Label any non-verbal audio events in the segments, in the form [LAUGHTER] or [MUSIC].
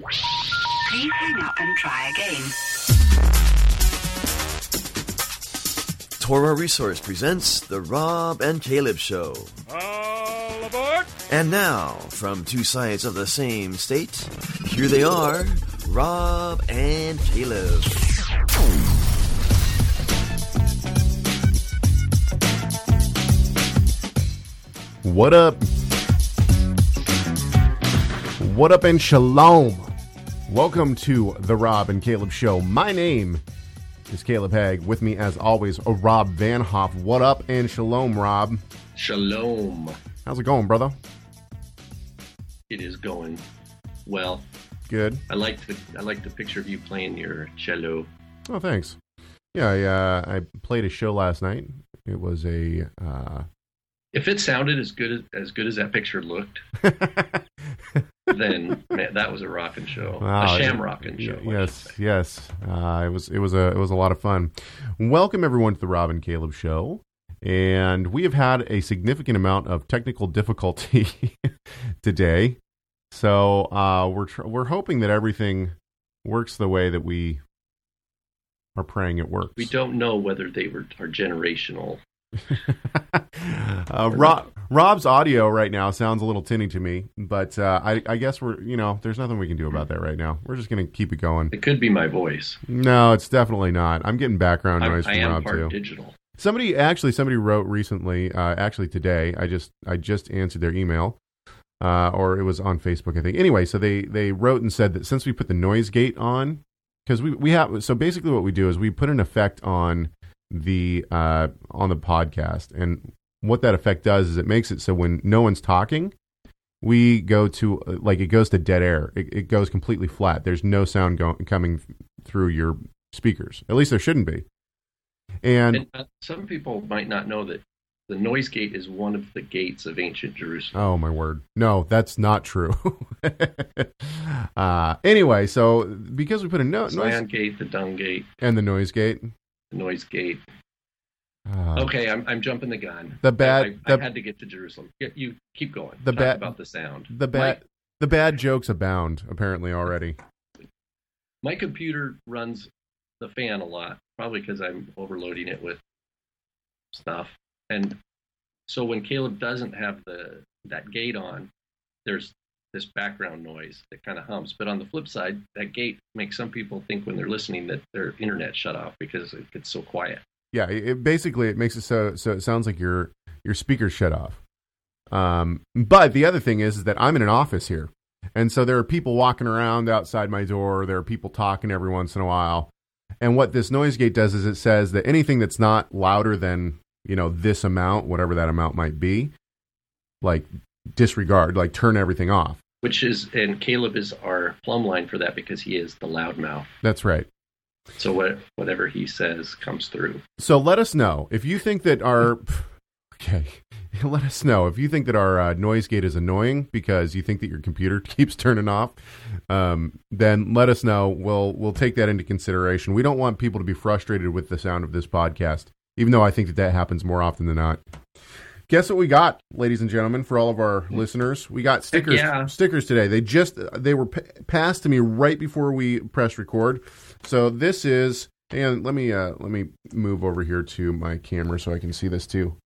Please hang up and try again. Torah Resource presents The Rob and Caleb Show. All aboard! And now, from two sides of the same state, here they are, Rob and Caleb. What up? What up and shalom? Welcome to the Rob and Caleb Show. My name is Caleb Hegg. With me, as always, a Rob Vanhoff. What up and shalom, Rob? Shalom. How's it going, brother? It is going well. Good. I like the I like the picture of you playing your cello. Oh, thanks. Yeah, I, uh, I played a show last night. It was a. Uh... If it sounded as good as, as good as that picture looked, [LAUGHS] then man, that was a rocking show, Wow, a sham rocking show. Yes, yes. Uh, it was it was a it was a lot of fun. Welcome everyone to the Rob and Caleb Show, and we have had a significant amount of technical difficulty [LAUGHS] today. So uh, we're tr- we're hoping that everything works the way that we are praying it works. We don't know whether they were are generational. [LAUGHS] uh, Rob, Rob's audio right now sounds a little tinny to me, but uh, I, I guess we're you know there's nothing we can do about that right now. We're just gonna keep it going. It could be my voice. No, it's definitely not. I'm getting background noise I from am Rob part too. digital. Somebody actually, somebody wrote recently, uh, actually today. I just I just answered their email, uh, or it was on Facebook, I think. Anyway, so they they wrote and said that since we put the noise gate on, because we we have so basically what we do is we put an effect on the uh, on the podcast, and what that effect does is it makes it so when no one's talking, we go to uh, like it goes to dead air. It, it goes completely flat. There's no sound going coming through your speakers. At least there shouldn't be. And And uh, some people might not know that the noise gate is one of the gates of ancient Jerusalem. Oh my word! No, that's not true. [LAUGHS] uh, anyway, so because we put a no- Zion noise gate, the dung gate, and the noise gate. Noise gate. Uh, Okay, I'm I'm jumping the gun. The bad- I, I, the- I had to get to Jerusalem. You keep going. The Talk bad- about the sound. The bad the bad jokes abound apparently already. My computer runs the fan a lot, probably because I'm overloading it with stuff. And so when Caleb doesn't have the that gate on, there's this background noise that kind of hums. But on the flip side, that gate makes some people think when they're listening that their internet shut off because it gets so quiet. Yeah, it, basically it makes it so so it sounds like your your speakers shut off. Um, but the other thing is, is that I'm in an office here, and so there are people walking around outside my door. There are people talking every once in a while, and what this noise gate does is it says that anything that's not louder than you know this amount, whatever that amount might be, like disregard, like turn everything off. Which is, and Caleb is our plumb line for that because he is the loudmouth. That's right. So what, whatever he says comes through. So let us know if you think that our [LAUGHS] okay. [LAUGHS] Let us know if you think that our uh, noise gate is annoying because you think that your computer [LAUGHS] keeps turning off. Um, then let us know. We'll we'll take that into consideration. We don't want people to be frustrated with the sound of this podcast, even though I think that that happens more often than not. Guess what we got, ladies and gentlemen, for all of our listeners? We got stickers. yeah. Stickers today. They just they were p- passed to me right before we pressed record. So this is and let me uh, let me move over here to my camera so I can see this too.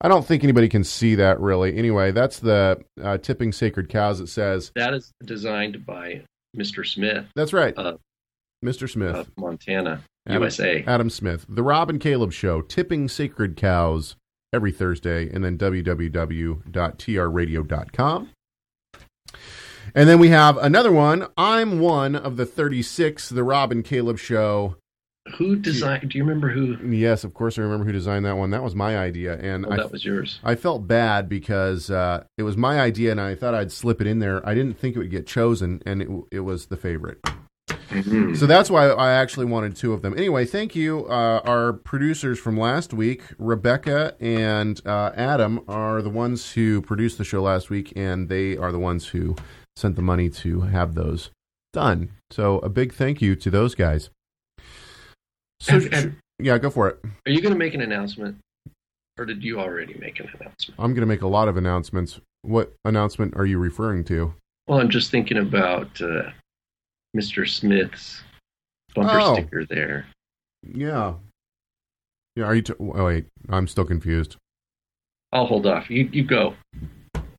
I don't think anybody can see that really. Anyway, that's the uh, tipping sacred cows. It says That is designed by Mr. Smith that's right, Uh, Mr. Smith, of Montana, Adam- USA. Adam Smith, the Rob and Caleb Show, tipping sacred cows every Thursday, and then www.trradio.com. And then we have another one. I'm one of the 36, the Rob and Caleb Show. Who designed? Do you remember who? Yes, of course, I remember who designed that one. That was my idea, and Oh, I that was yours. I felt bad because uh, it was my idea, and I thought I'd slip it in there. I didn't think it would get chosen, and it, it was the favorite. Mhm. So that's why I actually wanted two of them. Anyway, thank you. Uh, our producers from last week, Rebecca and uh, Adam, are the ones who produced the show last week, and they are the ones who sent the money to have those done. So a big thank you to those guys. So, And- and- yeah, go for it. Are you going to make an announcement, or did you already make an announcement? I'm going to make a lot of announcements. What announcement are you referring to? Well, I'm just thinking about uh, Mr. Smith's bumper Oh. sticker there. Yeah. Yeah. Are you? T- oh, wait, I'm still confused. I'll hold off. You you go.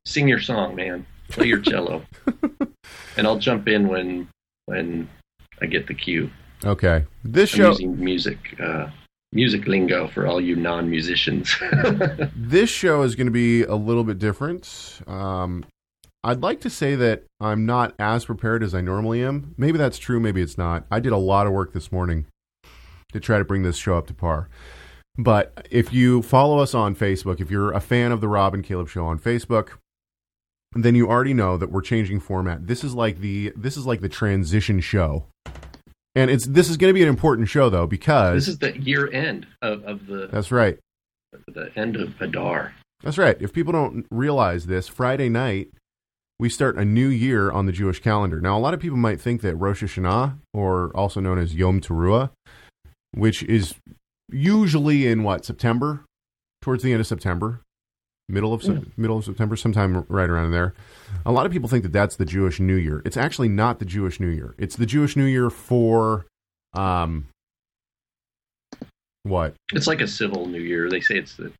Sing your song, man. Play your cello. [LAUGHS] and I'll jump in when when I get the cue. Okay. This I'm show. using music uh, music lingo for all you non musicians. [LAUGHS] this show is going to be a little bit different. Um, I'd like to say that I'm not as prepared as I normally am. Maybe that's true. Maybe it's not. I did a lot of work this morning to try to bring this show up to par. But if you follow us on Facebook, if you're a fan of the Rob and Caleb show on Facebook, then you already know that we're changing format. This is like the this is like the transition show. And it's this is going to be an important show though because this is the year end of, of the that's right. the end of Adar. That's right. If people don't realize this, Friday night we start a new year on the Jewish calendar. Now, a lot of people might think that Rosh Hashanah, or also known as Yom Teruah, which is usually in what September, towards the end of September, middle of Sep- middle of September, sometime right around there. A lot of people think that that's the Jewish New Year. It's actually not the Jewish New Year. It's the Jewish New Year for um, what? It's like a civil New Year. They say it's the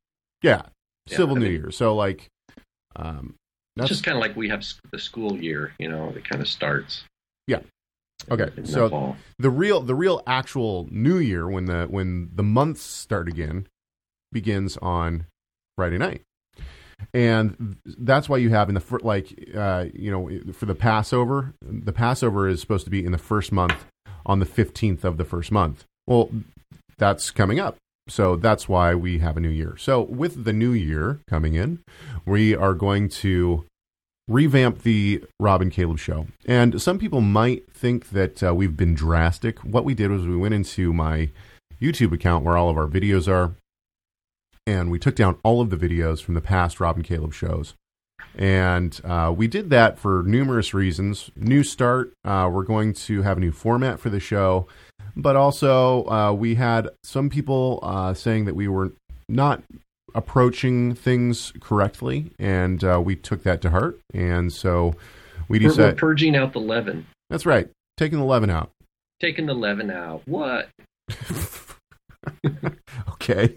Yeah, Yeah, civil I New mean- Year. So like, um, that's just kind of like we have the school year. You know, it kind of starts. Yeah. Okay. So fall. the real the real actual new year when the when the months start again begins on friday night and that's why you have in the like uh, you know for the passover the passover is supposed to be in the first month on the 15th of the first month well that's coming up so that's why we have a new year so with the new year coming in we are going to revamp the Rob and Caleb show. And some people might think that uh, we've been drastic. What we did was we went into my YouTube account where all of our videos are, and we took down all of the videos from the past Rob and Caleb shows. And uh, we did that for numerous reasons. New start, uh, we're going to have a new format for the show, but also uh, we had some people uh, saying that we were not approaching things correctly, and uh, we took that to heart. And so we We're, we're decided purging out the leaven, that's right, taking the leaven out. taking the leaven out. What? [LAUGHS] okay.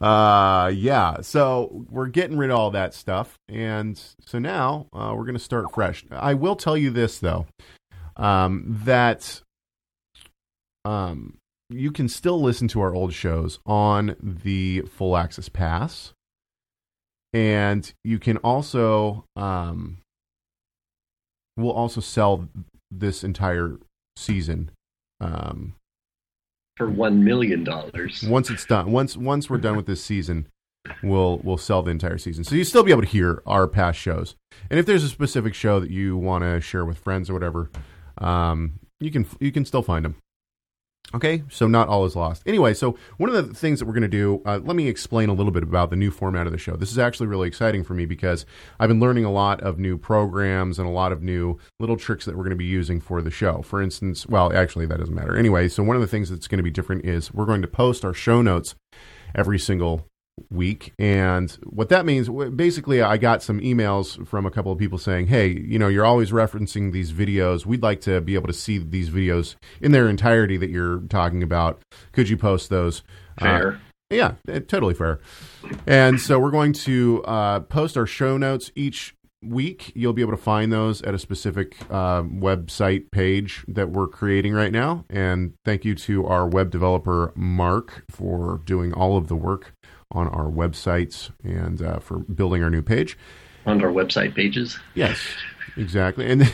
Uh, yeah. So we're getting rid of all that stuff, and so now uh, we're going to start fresh. I will tell you this though, um, that um, you can still listen to our old shows on the Full Access Pass, and you can also um, we'll also sell this entire season. Um, For one million dollars. once it's done once once we're done with this season we'll we'll sell the entire season so you'll still be able to hear our past shows and if there's a specific show that you want to share with friends or whatever um, you can you can still find them okay so not all is lost. Anyway so one of the things that we're going to do uh, let me explain a little bit about the new format of the show. This is actually really exciting for me because i've been learning a lot of new programs and a lot of new little tricks that we're going to be using for the show. For instance well actually that doesn't matter. Anyway so one of the things that's going to be different is we're going to post our show notes every single week and what that means basically i got some emails from a couple of people saying hey you know you're always referencing these videos we'd like to be able to see these videos in their entirety that you're talking about could you post those Uh, Fair. yeah, eh, totally fair. And so we're going to uh, post our show notes each week. You'll be able to find those at a specific uh, website page that we're creating right now. And thank you to our web developer, Mark, for doing all of the work on our websites and uh, for building our new page. on our website pages. Yes, exactly. And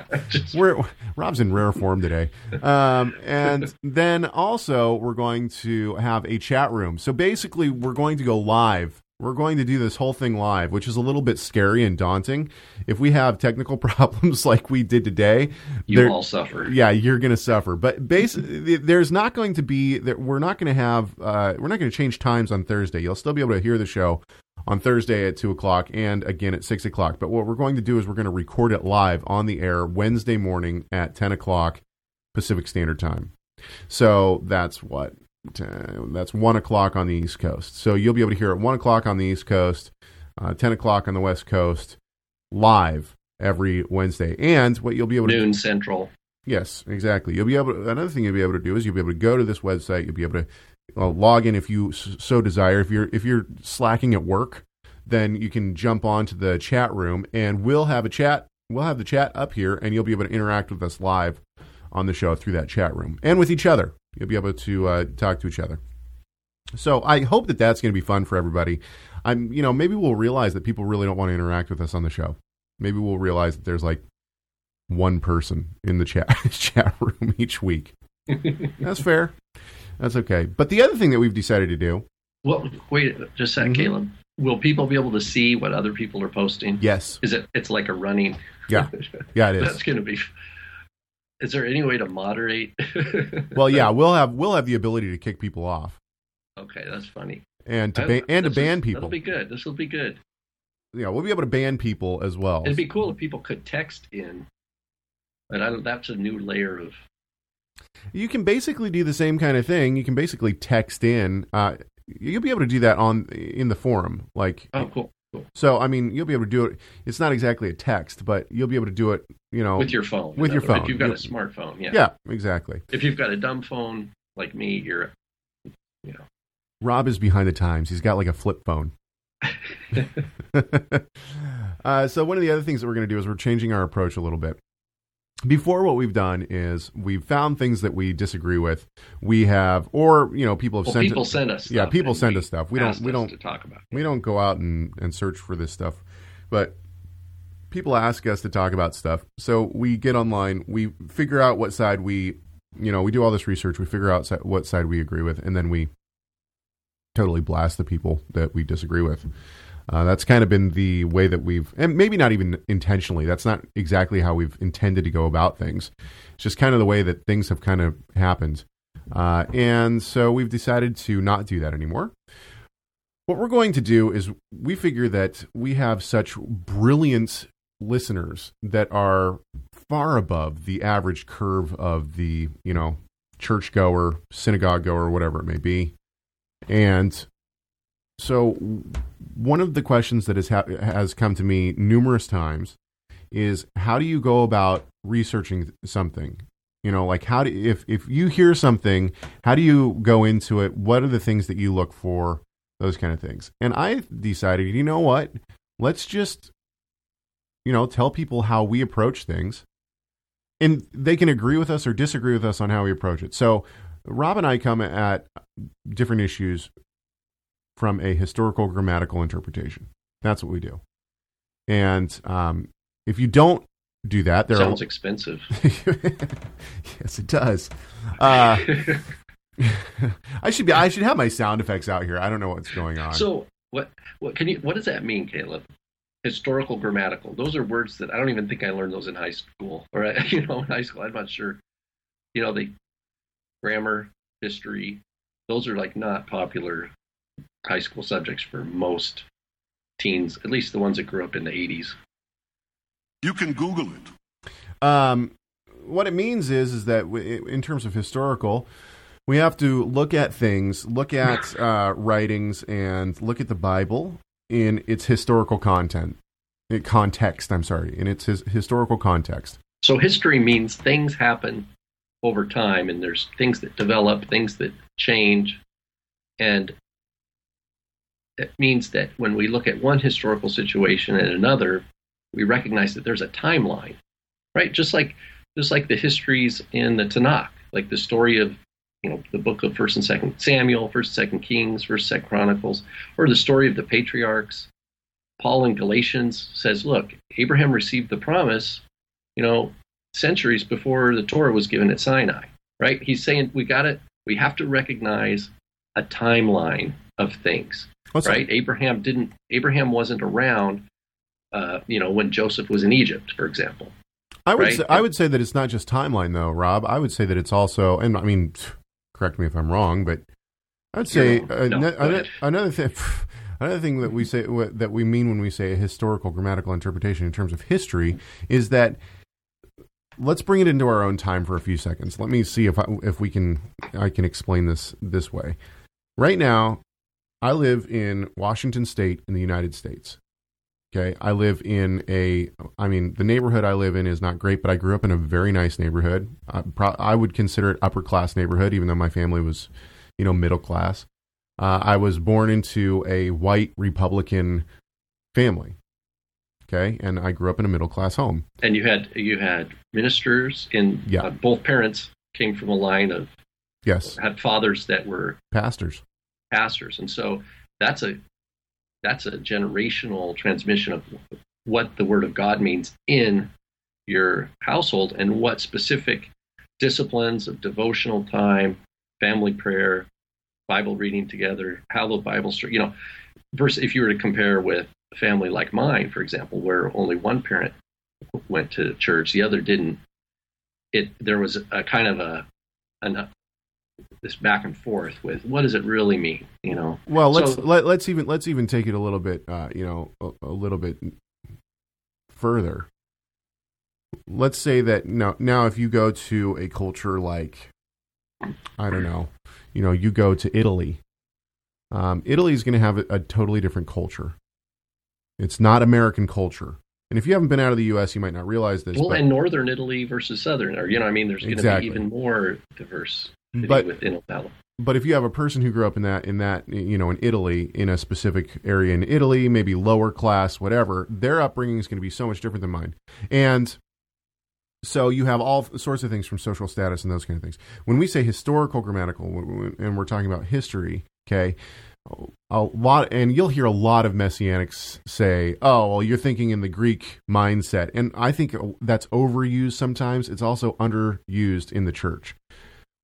[LAUGHS] we're Rob's in rare form today. Um, and then also we're going to have a chat room. So basically, we're going to go live. We're going to do this whole thing live, which is a little bit scary and daunting. If we have technical [LAUGHS] problems like we did today, You all suffer. yeah, you're going to suffer. But basically, [LAUGHS] there's not going to be that we're not going to have uh, we're not going to change times on Thursday. You'll still be able to hear the show on Thursday at two o'clock and again at six o'clock. But what we're going to do is we're going to record it live on the air Wednesday morning at ten o'clock Pacific Standard Time. So that's what uh, that's one o'clock on the East Coast. So you'll be able to hear it one o'clock on the East Coast, uh, ten o'clock on the West Coast, live every Wednesday. And what you'll be able to Noon Central. Yes, exactly. You'll be able. To, another thing you'll be able to do is you'll be able to go to this website. You'll be able to uh, log in if you so desire. If you're if you're slacking at work, then you can jump onto the chat room, and we'll have a chat. We'll have the chat up here, and you'll be able to interact with us live on the show through that chat room and with each other. You'll be able to uh, talk to each other. So I hope that that's going to be fun for everybody. I'm, you know, maybe we'll realize that people really don't want to interact with us on the show. Maybe we'll realize that there's like one person in the chat [LAUGHS] chat room each week. That's fair. That's okay. But the other thing that we've decided to do, Well, wait just a 2nd Mhm. Caleb. Will people be able to see what other people are posting? yes, Is it? It's like a running. Yeah. yeah, it [LAUGHS] That's going to be. Is there any way to moderate? [LAUGHS] Well, yeah, we'll have we'll have the ability to kick people off Okay, that's funny. and to ban and to this is- ban people. That'll be good. This will be good. Yeah, we'll be able to ban people as well. It'd be cool if people could text in. But I, don't- that's a new layer of. You can basically do the same kind of thing. You can basically text in. Uh, you'll be able to do that on in the forum. Like, Oh, cool. So I mean, you'll be able to do it. It's not exactly a text, but you'll be able to do it. You know, With your phone. with your phone. If you've got You- a smartphone, yeah. yeah, exactly. If you've got a dumb phone like me, you're. You know. Rob is behind the times. He's got like a flip phone. [LAUGHS] [LAUGHS] uh, so one of the other things that we're going to do is we're changing our approach a little bit. Before, what we've done is we've found things that we disagree with. We have, or you know, people have Well, sent. people it, send us. yeah, people send us stuff. We don't. We don't. talk about. we don't go out and, and search for this stuff, but people ask us to talk about stuff. So we get online, we figure out what side we, you know, we do all this research, we figure out what side we agree with, and then we totally blast the people that we disagree with. Uh, that's kind of been the way that we've, and maybe not even intentionally. That's not exactly how we've intended to go about things. It's just kind of the way that things have kind of happened. Uh, and so we've decided to not do that anymore. What we're going to do is we figure that we have such brilliant listeners that are far above the average curve of the, you know, churchgoer, synagogue goer, whatever it may be. And so one of the questions that has ha- has come to me numerous times is how do you go about researching something? You know, like how do if if you hear something, how do you go into it? What are the things that you look for? Those kind of things. And I decided, you know what? Let's just you know, tell people how we approach things. And they can agree with us or disagree with us on how we approach it. So Rob and I come at different issues from a historical grammatical interpretation. That's what we do. And um, if you don't do that, there Sounds are expensive. [LAUGHS] yes, it does. Uh, [LAUGHS] I should be. I should have my sound effects out here. I don't know what's going on. so what? What can you? What does that mean, Caleb? Historical, grammatical. Those are words that I don't even think I learned those in high school, or [LAUGHS] you know, in high school. I'm not sure. You know, the grammar, history. Those are like not popular high school subjects for most teens, at least the ones that grew up in the 80s. You can Google it. Um, what it means is is that w- in terms of historical, we have to look at things, look at [LAUGHS] uh, writings, and look at the Bible in its historical content, context. I'm sorry, in its his, historical context. So history means things happen over time, and there's things that develop, things that change, and it means that when we look at one historical situation and another, we recognize that there's a timeline, right? Just like just like the histories in the Tanakh, like the story of you know the book of First and Second Samuel, First and Second Kings, First and Second Chronicles, or the story of the patriarchs. Paul in Galatians says, "Look, Abraham received the promise, you know, centuries before the Torah was given at Sinai." Right? He's saying we got it. We have to recognize a timeline of things What's right? Abraham didn't. Abraham wasn't around, uh, you know, when Joseph was in Egypt, for example. I would right? say, I would say that it's not just timeline though, Rob. I would say that it's also, and I mean, correct me if I'm wrong, but I would say. No, ano- go another thing. [LAUGHS] Another thing that we say that we mean when we say a historical grammatical interpretation in terms of history is that let's bring it into our own time for a few seconds. Let me see if I, if we can I can explain this this way. Right now, I live in Washington State in the United States. Okay, I live in a. I mean, the neighborhood I live in is not great, but I grew up in a very nice neighborhood. I, pro- I would consider it upper class neighborhood, even though my family was, you know, middle class. Uh, I was born into a white Republican family. Okay, and I grew up in a middle class home. And you had you had ministers in Yeah. uh, both parents came from a line of Yes, had fathers that were pastors. Pastors, and so that's a that's a generational transmission of what the Word of God means in your household and what specific disciplines of devotional time, family prayer, Bible reading together, how the Bible, str- you know, versus if you were to compare with a family like mine, for example, where only one parent went to church, the other didn't. It there was a kind of a an, this back and forth with what does it really mean, you know? Well, let's So- let, let's even let's even take it a little bit, uh, you know, a, a little bit further. Let's say that now, now if you go to a culture like, I don't know, you know, you go to Italy. Um, Italy is going to have a, a totally different culture. It's not American culture, and if you haven't been out of the U.S., you might not realize this. Well, but, and northern Italy versus southern, or you know, I mean, there's going to Exactly. be even more diverse but within Ocala. but if you have a person who grew up in that in that you know in Italy in a specific area in Italy, maybe lower class, whatever, their upbringing is going to be so much different than mine, and so you have all sorts of things from social status and those kind of things. When we say historical grammatical, and we're talking about history, okay, a lot, and you'll hear a lot of messianics say, "Oh, well, you're thinking in the Greek mindset," and I think uh, that's overused sometimes. It's also underused in the church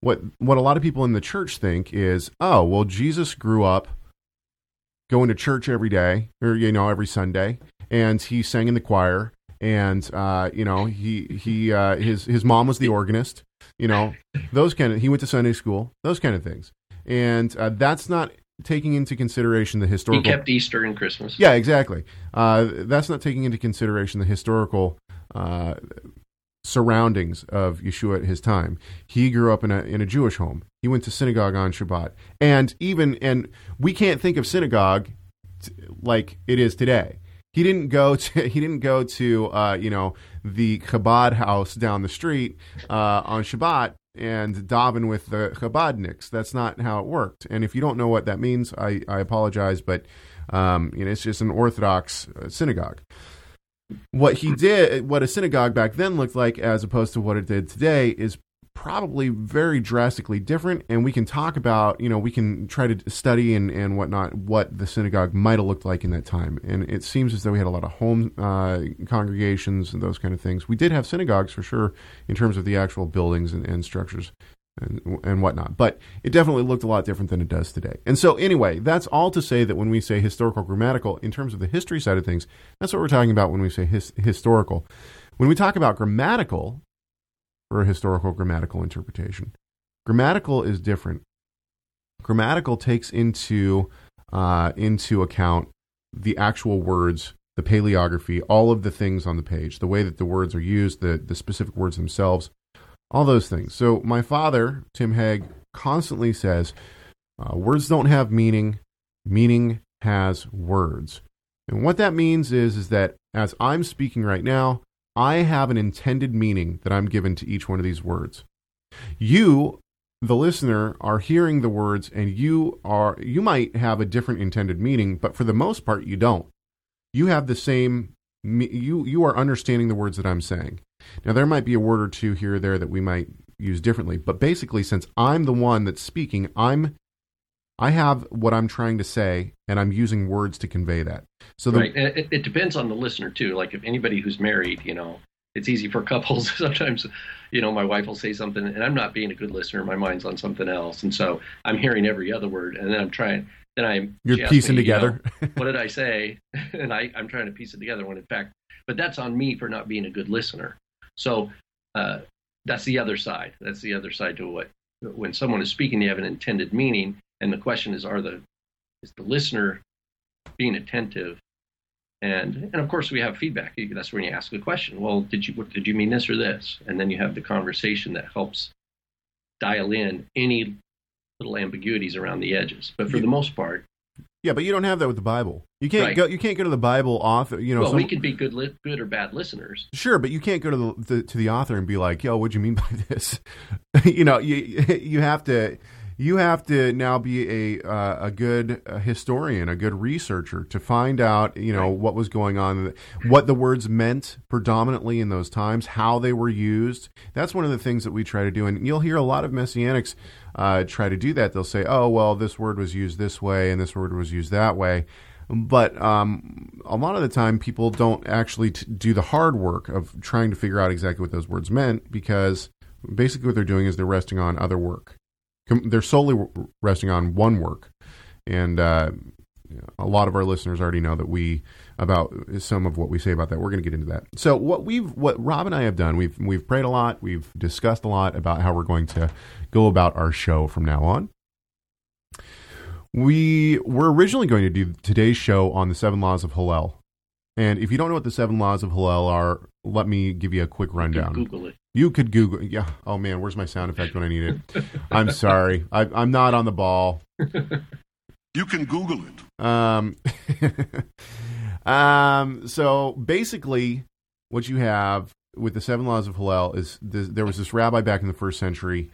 what what a lot of people in the church think is, oh, well, Jesus grew up going to church every day, or you know, every Sunday, and he sang in the choir, and uh, you know, he he uh, his his mom was the organist, you know, those kind of. He went to Sunday school, those kind of things, and uh, that's not taking into consideration the historical. He kept Easter and Christmas. Yeah, exactly. Uh, that's not taking into consideration the historical uh, surroundings of Yeshua at his time. He grew up in a in a Jewish home. He went to synagogue on Shabbat, and even and we can't think of synagogue t- like it is today. He didn't go [LAUGHS] to he didn't go to uh, you know the Chabad house down the street uh, on Shabbat and daven with the Chabadniks. That's not how it worked. And if you don't know what that means, I, I apologize, but um, you know it's just an Orthodox uh, synagogue what he did, what a synagogue back then looked like, as opposed to what it did today, is probably very drastically different. And we can talk about, you know, we can try to study and, and whatnot what the synagogue might have looked like in that time. And it seems as though we had a lot of home uh, congregations and those kind of things. We did have synagogues for sure in terms of the actual buildings and, and structures and, and whatnot. But it definitely looked a lot different than it does today. And so, anyway, that's all to say that when we say historical grammatical, in terms of the history side of things, that's what we're talking about when we say his, historical. When we talk about grammatical, or historical grammatical interpretation, grammatical is different. Grammatical takes into uh, into account the actual words, the paleography, all of the things on the page, the way that the words are used, the the specific words themselves, all those things. So my father, Tim Hegg, constantly says, uh, "Words don't have meaning; meaning has words." And what that means is, is that as I'm speaking right now, I have an intended meaning that I'm given to each one of these words. You, the listener, are hearing the words, and you are you might have a different intended meaning, but for the most part, you don't. You have the same you you are understanding the words that I'm saying. Now there might be a word or two here or there that we might use differently, but basically, since I'm the one that's speaking, I'm I have what I'm trying to say, and I'm using words to convey that. So the, right. It, it depends on the listener too. Like if anybody who's married, you know, it's easy for [LAUGHS] couples. [LAUGHS] Sometimes, you know, my wife will say something, and I'm not being a good listener. My mind's on something else, and so I'm hearing every other word, and then I'm trying. Then I'm You're piecing me, you know, together. [LAUGHS] what did I say? And I, I'm trying to piece it together. When in fact, but that's on me for not being a good listener. So uh, that's the other side. That's the other side to what when someone is speaking, you have an intended meaning, and the question is, are the is the listener being attentive? And and of course, we have feedback. You- That's when you ask a question. Well, did you what, did you mean this or this? And then you have the conversation that helps dial in any little ambiguities around the edges. But for the most part, Yeah, but you don't have that with the Bible. You can't Right. go. You can't go to the Bible author. You know, well, some- we could be good, li- good or bad listeners. Sure, but you can't go to the, the to the author and be like, "Yo, what do you mean by this?" [LAUGHS] you know, you [LAUGHS] you have to you have to now be a uh, a good uh, historian, a good researcher to find out, you know, what was going on, what the words meant predominantly in those times, how they were used. That's one of the things that we try to do, and you'll hear a lot of messianics uh, try to do that. They'll say, "Oh, well, this word was used this way, and this word was used that way." but um, a lot of the time people don't actually t- do the hard work of trying to figure out exactly what those words meant because basically what they're doing is they're resting on other work they're solely resting on one work and uh, a lot of our listeners already know that we about some of what we say about that we're going to get into that so what we've what rob and i have done we've we've prayed a lot we've discussed a lot about how we're going to go about our show from now on we were originally going to do today's show on the seven laws of Hillel. And if you don't know what the seven laws of Hillel are, let me give you a quick rundown. Google it. You could Google. Yeah. Oh man, where's my sound effect when I need it? I'm sorry. [LAUGHS] I, I'm not on the ball. You can Google it. Um, [LAUGHS] um, so basically, what you have with the seven laws of Hillel is this, there was this rabbi back in the first century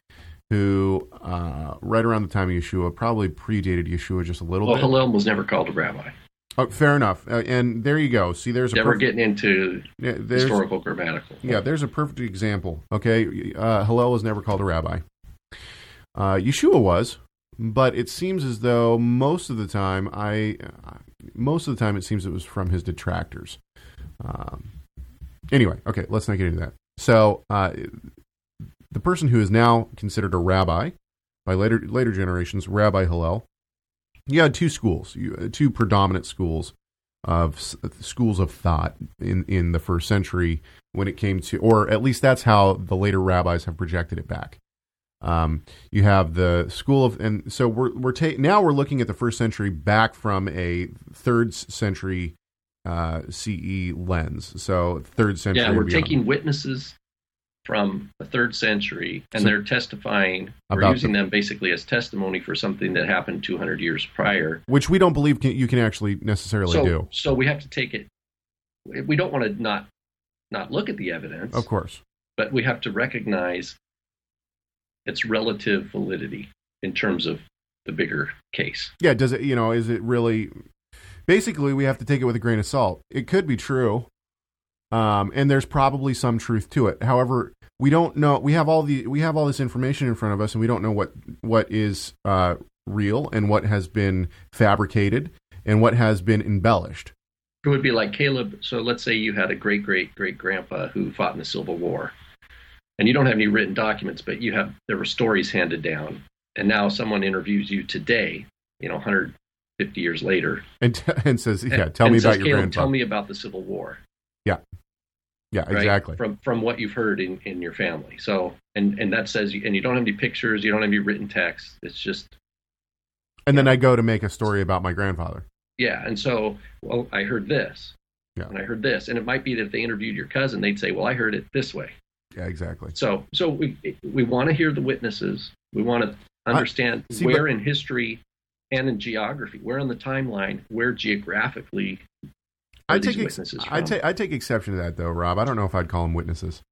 who, uh, right around the time of Yeshua, probably predated Yeshua just a little Well, bit. Hillel was never called a rabbi. Oh, fair enough. Uh, and there you go. See, there's a Never perf- getting into yeah, historical grammatical. yeah, there's a perfect example. Okay, uh, Hillel was never called a rabbi. Uh, Yeshua was, but it seems as though most of the time, I most of the time it seems it was from his detractors. Um, anyway, okay, let's not get into that. So, uh, the person who is now considered a rabbi by later later generations, Rabbi Hillel, you had two schools, you, uh, two predominant schools of s- schools of thought in in the first century when it came to, or at least that's how the later rabbis have projected it back. Um, you have the school of, and so we're we're ta- now we're looking at the first century back from a third century uh, CE lens. So third century. Yeah, we're beyond. taking witnesses from the third century, and So- they're testifying. We're using the- them basically as testimony for something that happened 200 years prior. which we don't believe can, you can actually necessarily So, do. so we have to take it. We don't want to not not look at the evidence, Of course. but we have to recognize its relative validity in terms of the bigger case. Yeah, does it, you know, is it really basically we have to take it with a grain of salt. It could be true. Um, and there's probably some truth to it. However, we don't know we have all the we have all this information in front of us and we don't know what what is uh real and what has been fabricated and what has been embellished. It would be like Caleb. So let's say you had a great great great grandpa who fought in the Civil War, and you don't have any written documents, but you have there were stories handed down, and now someone interviews you today, you know, 150 years later, And [LAUGHS] and says, "Yeah, and- tell and me says, about your Caleb, grandpa." Tell me about the Civil War. Yeah, right? exactly. From from what you've heard in, in your family. So and and that says, and you don't have any pictures, you don't have any written text. It's just And then I go to make a story about my grandfather. yeah. And so, well, I heard this, Yeah. and I heard this, and it might be that if they interviewed your cousin, they'd say, well, I heard it this way. Yeah, exactly. So, so we we want to hear the witnesses. We want to understand see, where but- in history and in geography, where on the timeline, where geographically I take ex- witnesses I take I take exception to that though, Rob. I don't know if I'd call them witnesses.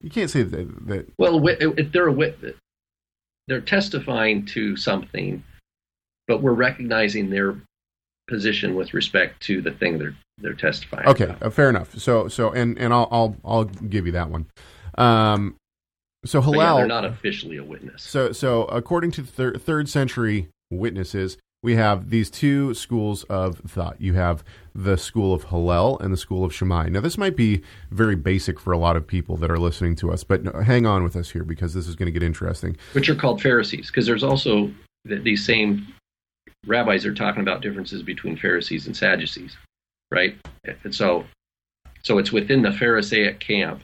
You can't say that, that well, if they're a wit, they're testifying to something, but we're recognizing their position with respect to the thing they're they're testifying. Okay, uh, fair enough. So so and and I'll I'll I'll give you that one. Um, so But yeah, they're not officially a witness. so so according to thir- third century witnesses, we have these two schools of thought. You have the school of Hillel and the school of Shammai. Now this might be very basic for a lot of people that are listening to us, but no, hang on with us here because this is going to get interesting. which are called Pharisees, because there's also th- these same rabbis are talking about differences between Pharisees and Sadducees, right? And so, so it's within the Pharisaic camp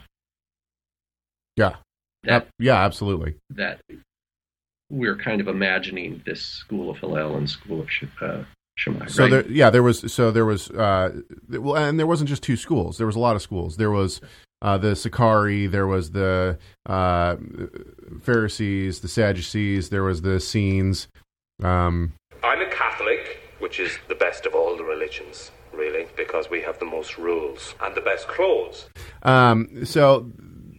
Yeah. that yeah, absolutely. that we're kind of imagining this school of Hillel and school of Sh- uh, Shammai. So right? there, yeah, there was so there was uh, well, and there wasn't just two schools. There was a lot of schools. There was uh, the Sicarii, there was the uh, Pharisees, the Sadducees, there was the Essenes. Um, I'm a Catholic, which is the best of all the religions, really, because we have the most rules and the best clothes. Um, so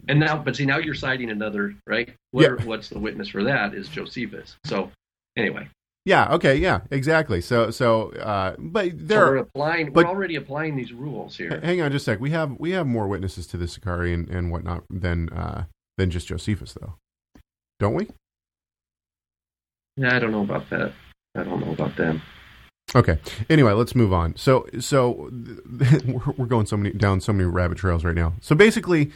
And now, but see, now you're citing another, right? What are- What's the witness for that is Josephus. So, anyway, yeah, okay, yeah, exactly. So so uh, but so there we're applying. but- we're already applying these rules here. Hang on just a sec. We have we have more witnesses to the Sicarii and, and whatnot than uh, than just Josephus, though, don't we? Yeah, I don't know about that. I don't know about them. Okay. Anyway, let's move on. So, so [LAUGHS] we're we're going so many down so many rabbit trails right now. So basically,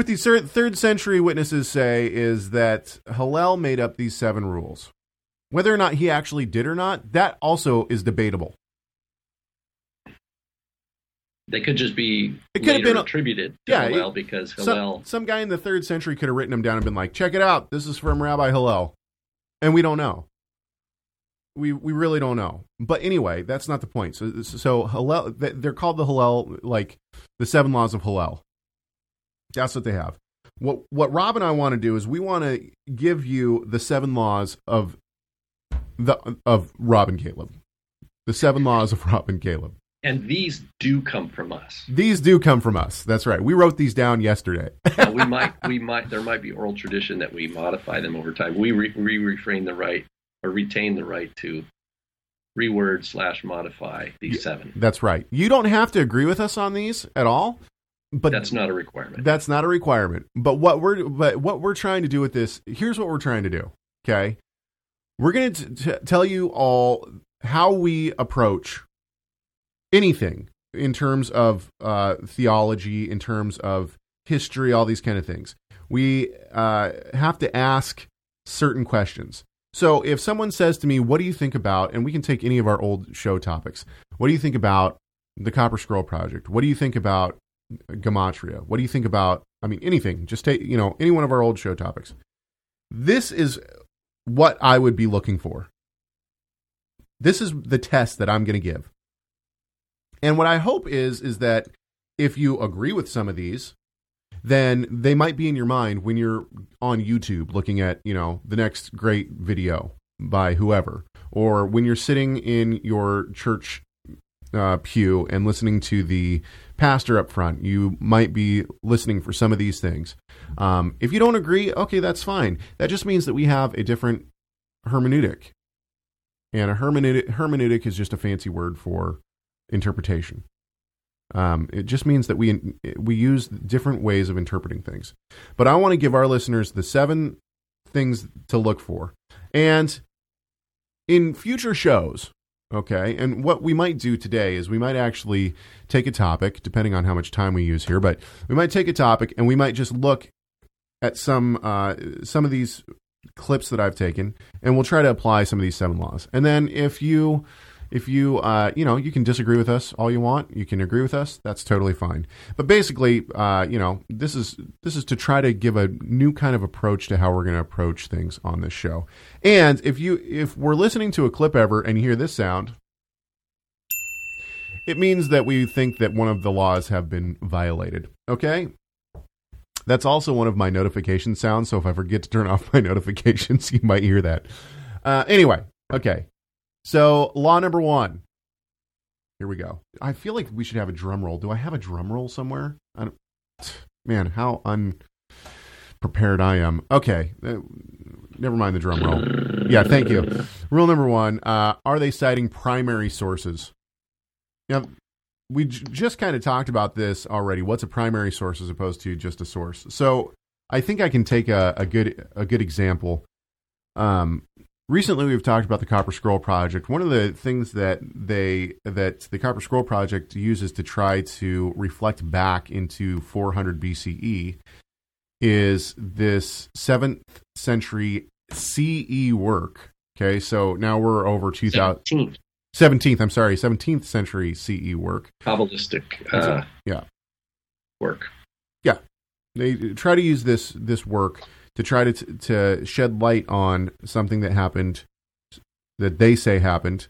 what these third, third century witnesses say is that Hillel made up these seven rules. Whether or not he actually did or not, that also is debatable. They could just be It could have been attributed to Yeah, Hillel because Some, some guy in the third century could have written them down and been like, "Check it out, this is from Rabbi Hillel," and we don't know. We we really don't know. But anyway, that's not the point. So so Hillel, they're called the Hillel, like the seven laws of Hillel. That's what they have. What what Rob and I want to do is we want to give you the seven laws of the of Rob and Caleb. The seven laws of Rob and Caleb. and these do come from us. These do come from us. That's right. We wrote these down yesterday. Now, we [LAUGHS] might, we might, there might be oral tradition that we modify them over time. We re, we refrain the right or retain the right to reword slash modify these seven. That's right. You don't have to agree with us on these at all, but That's not a requirement. that's not a requirement. But what we're but what we're trying to do with this, here's what we're trying to do. Okay, we're going to t- tell you all how we approach anything in terms of uh, theology, in terms of history, all these kind of things. We uh, have to ask certain questions. So if someone says to me, "What do you think about?" and we can take any of our old show topics. What do you think about the Copper Scroll Project? What do you think about gematria? What do you think about? I mean, anything. Just take you know any one of our old show topics. This is what I would be looking for. This is the test that I'm going to give. And what I hope is is that if you agree with some of these, then they might be in your mind when you're on YouTube looking at, you know, the next great video by whoever, or when you're sitting in your church uh, pew and listening to the pastor up front, you might be listening for some of these things. Um, if you don't agree, okay, that's fine. That just means that we have a different hermeneutic. And a hermeneutic, hermeneutic is just a fancy word for interpretation. Um, it just means that we we use different ways of interpreting things. But I want to give our listeners the seven things to look for, and in future shows, okay. And what we might do today is we might actually take a topic, depending on how much time we use here, but we might take a topic and we might just look at some uh, some of these clips that I've taken, and we'll try to apply some of these seven laws. And then if you if you uh, you know you can disagree with us all you want. You can agree with us. That's totally fine. But basically uh, you know this is this is to try to give a new kind of approach to how we're going to approach things on this show. And if you if we're listening to a clip ever and you hear this sound it means that we think that one of the laws have been violated. Okay? That's also one of my notification sounds so if i forget to turn [LAUGHS] off my notifications you might hear that. Uh, anyway okay so, law number one. Here we go. I feel like we should have a drum roll. Do I have a drum roll somewhere? [SNIFFS] Man, how unprepared I am. Okay, uh, never mind the drum roll. Yeah, thank you. Rule number one: uh, Are they citing primary sources? Now, we j- just kind of talked about this already. What's a primary source as opposed to just a source? So, I think I can take a, a good a good example. Um, recently we've talked about the copper scroll project. One of the things that they that the copper scroll project uses to try to reflect back into 400 bce is this 7th century ce work. Okay so now we're over 2000 17th 17th i'm sorry 17th century ce work. Kabbalistic uh, yeah. work. Yeah. They try to use this this work to try to to shed light on something that happened that they say happened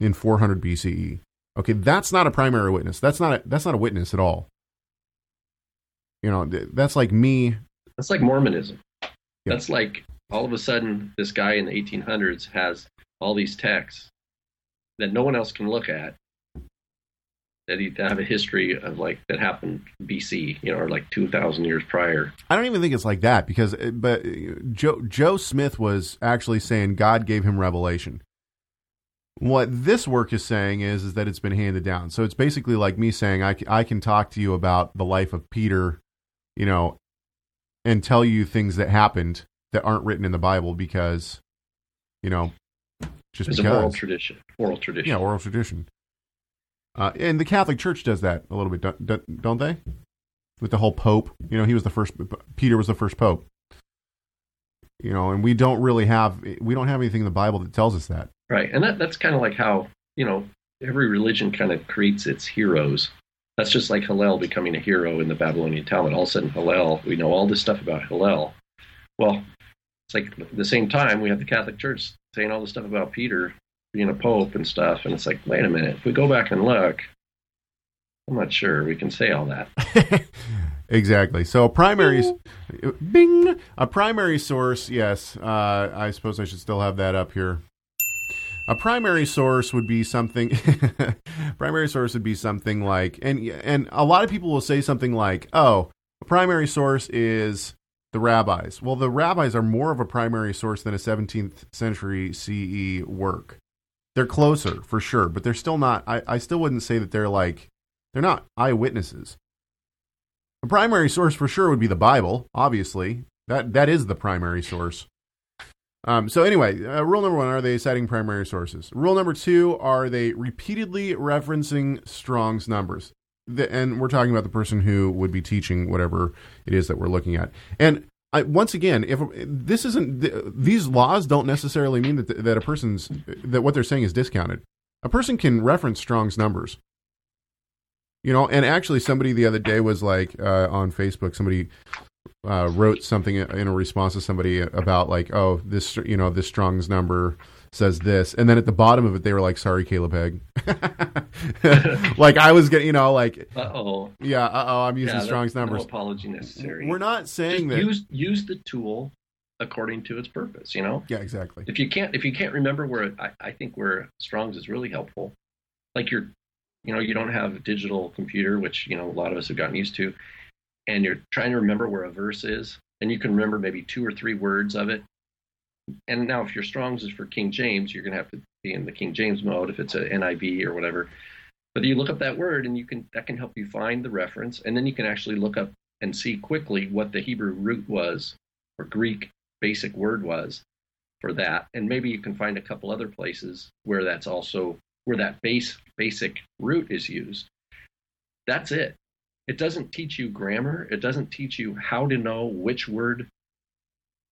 in 400 BCE. Okay, that's not a primary witness. That's not a, that's not a witness at all. You know, th- that's like me. That's like Mormonism. That's like all of a sudden this guy in the 1800s has all these texts that no one else can look at that he- have a history of like that happened BC, you know, or like two thousand years prior. I don't even think it's like that because, uh, but uh, Joe Joe Smith was actually saying God gave him revelation. What this work is saying is is that it's been handed down. So it's basically like me saying I, I can talk to you about the life of Peter, you know, and tell you things that happened that aren't written in the Bible because, you know, just It's because. oral tradition. Oral tradition. Yeah, oral tradition. Uh, and the Catholic Church does that a little bit, don't- they? With the whole Pope, you know, he was the first. Peter was the first Pope. You know, and we don't really have we don't have anything in the Bible that tells us that. Right. And that, that's kind of like how, you know, every religion kind of creates its heroes. That's just like Hillel becoming a hero in the Babylonian Talmud. All of a sudden, Hillel, we know all this stuff about Hillel. Well, it's like at the same time, we have the Catholic Church saying all this stuff about Peter being a pope and stuff. And it's like, wait a minute, if we go back and look, I'm not sure we can say all that. [LAUGHS] exactly. So primaries, bing, a primary source. Yes, uh, I suppose I should still have that up here. A primary source would be something. [LAUGHS] primary source would be something like, and and a lot of people will say something like, "Oh, a primary source is the rabbis." Well, the rabbis are more of a primary source than a 17th century CE work. They're closer for sure, but they're still not. I, I still wouldn't say that they're like they're not eyewitnesses. A primary source for sure would be the Bible. Obviously, that that is the primary source. Um, so anyway, uh, rule number one: Are they citing primary sources? Rule number two: Are they repeatedly referencing Strong's numbers? The, and we're talking about the person who would be teaching whatever it is that we're looking at. And I, once again, if this isn't th- these laws don't necessarily mean that that a person's that what they're saying is discounted. A person can reference Strong's numbers. You know, and actually, somebody the other day was like uh, on Facebook. Somebody uh, wrote something in a response to somebody about like, oh, this you know this Strong's number says this, and then at the bottom of it they were like, sorry, Caleb Hegg. [LAUGHS] like I was getting, you know, like Uh oh. yeah, uh oh, I'm using Yeah, Strong's no numbers. apology necessary. We're not saying Just that. use use the tool according to its purpose. You know. yeah, exactly. if you can't if you can't remember where I, I think where Strong's is really helpful, like you're, you know, you don't have a digital computer, which you know a lot of us have gotten used to, and you're trying to remember where a verse is, and you can remember maybe two or three words of it. And now, if your Strong's is for King James, you're gonna have to be in the King James mode. If it's a NIV or whatever, but you look up that word, and you can that can help you find the reference, and then you can actually look up and see quickly what the Hebrew root was or Greek basic word was for that. And maybe you can find a couple other places where that's also where that base basic root is used. That's it. It doesn't teach you grammar. It doesn't teach you how to know which word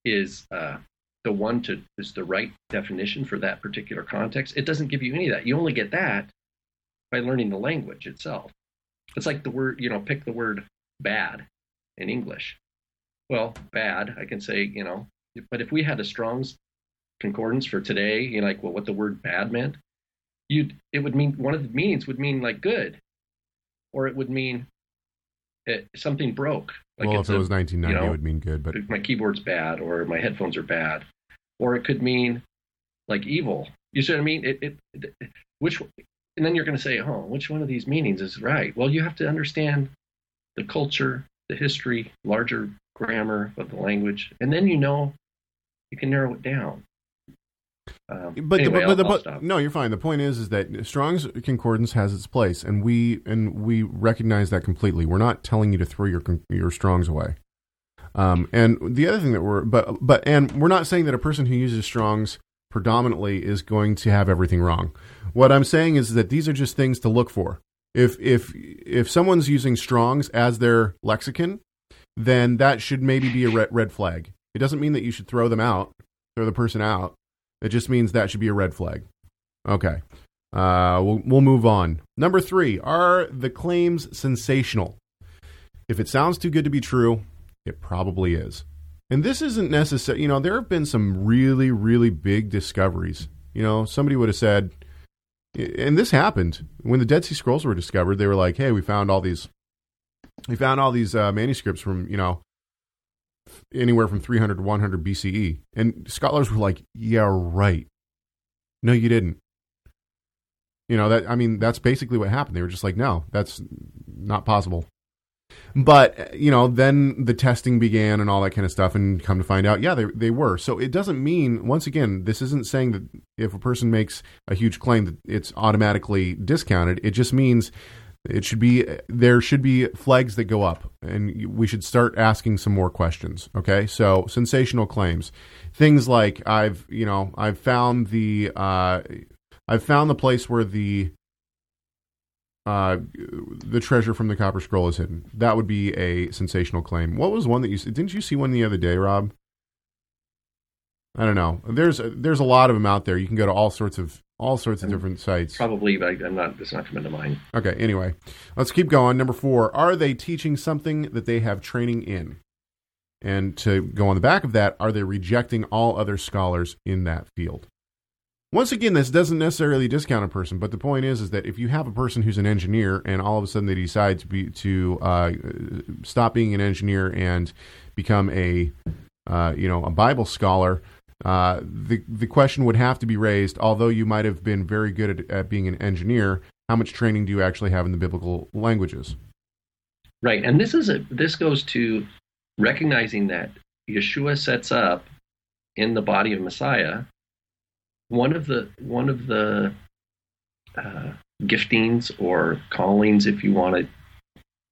is uh, the one to is the right definition for that particular context. It doesn't give you any of that. You only get that by learning the language itself. It's like the word you know pick the word bad in english. Well bad i can say you know but if we had a strong's concordance for today, you know, like well, what the word bad meant, you'd it would mean one of the meanings would mean like good, or it would mean it, something broke. Like well, if it a- was 1990, you know, it would mean good, but my keyboard's bad, or my headphones are bad, or it could mean like evil. You see what I mean? It, it, it which and then you're going to say, oh, which one of these meanings is right? Well, you have to understand the culture, the history, larger grammar of the language, and then you know you can narrow it down. Um, but anyway, the, but I'll- the, I'll but no, you're fine. The point is, is that Strong's concordance has its place, and we and we recognize that completely. We're not telling you to throw your your Strong's away. Um, and the other thing that we're but but and we're not saying that a person who uses Strong's predominantly is going to have everything wrong. What I'm saying is that these are just things to look for. If if if someone's using Strong's as their lexicon, then that should maybe be a red, flag. It doesn't mean that you should throw them out, throw the person out. It just means that should be a red flag. Okay. Uh, we'll, we'll move on. Number three Are the claims sensational? If it sounds too good to be true, it probably is. And this isn't necessary. You know, there have been some really, really big discoveries. You know, somebody would have said, and this happened when the Dead Sea Scrolls were discovered. They were like, "Hey, we found all these, we found all these uh, manuscripts from you know anywhere from 300 to 100 BCE. And scholars were like, yeah, right. No, you didn't. You know that I mean that's basically what happened. They were just like, no, that's not possible. But you know, then the testing began and all that kind of stuff, and come to find out, yeah, they they were. So it doesn't mean once again, this isn't saying that if a person makes a huge claim that it's automatically discounted. It just means it should be there should be flags that go up, and we should start asking some more questions. Okay, so sensational claims, things like I've you know I've found the uh, I've found the place where the uh, the treasure from the Copper Scroll is hidden. That would be a sensational claim. What was one that you didn't you see one the other day, Rob? I don't know. There's there's a lot of them out there. You can go to all sorts of all sorts of different sites. Probably, but I'm not. It's not coming to mind. Okay. Anyway, let's keep going. Number four: Are they teaching something that they have training in? And to go on the back of that, are they rejecting all other scholars in that field? Once again, this doesn't necessarily discount a person, but the point is, is that if you have a person who's an engineer and all of a sudden they decide to be to uh, stop being an engineer and become a uh, you know a Bible scholar, uh, the the question would have to be raised. Although you might have been very good at, at being an engineer, how much training do you actually have in the biblical languages? Right, and this is a this goes to recognizing that Yeshua sets up in the body of Messiah one of the one of the uh, giftings or callings, if you want to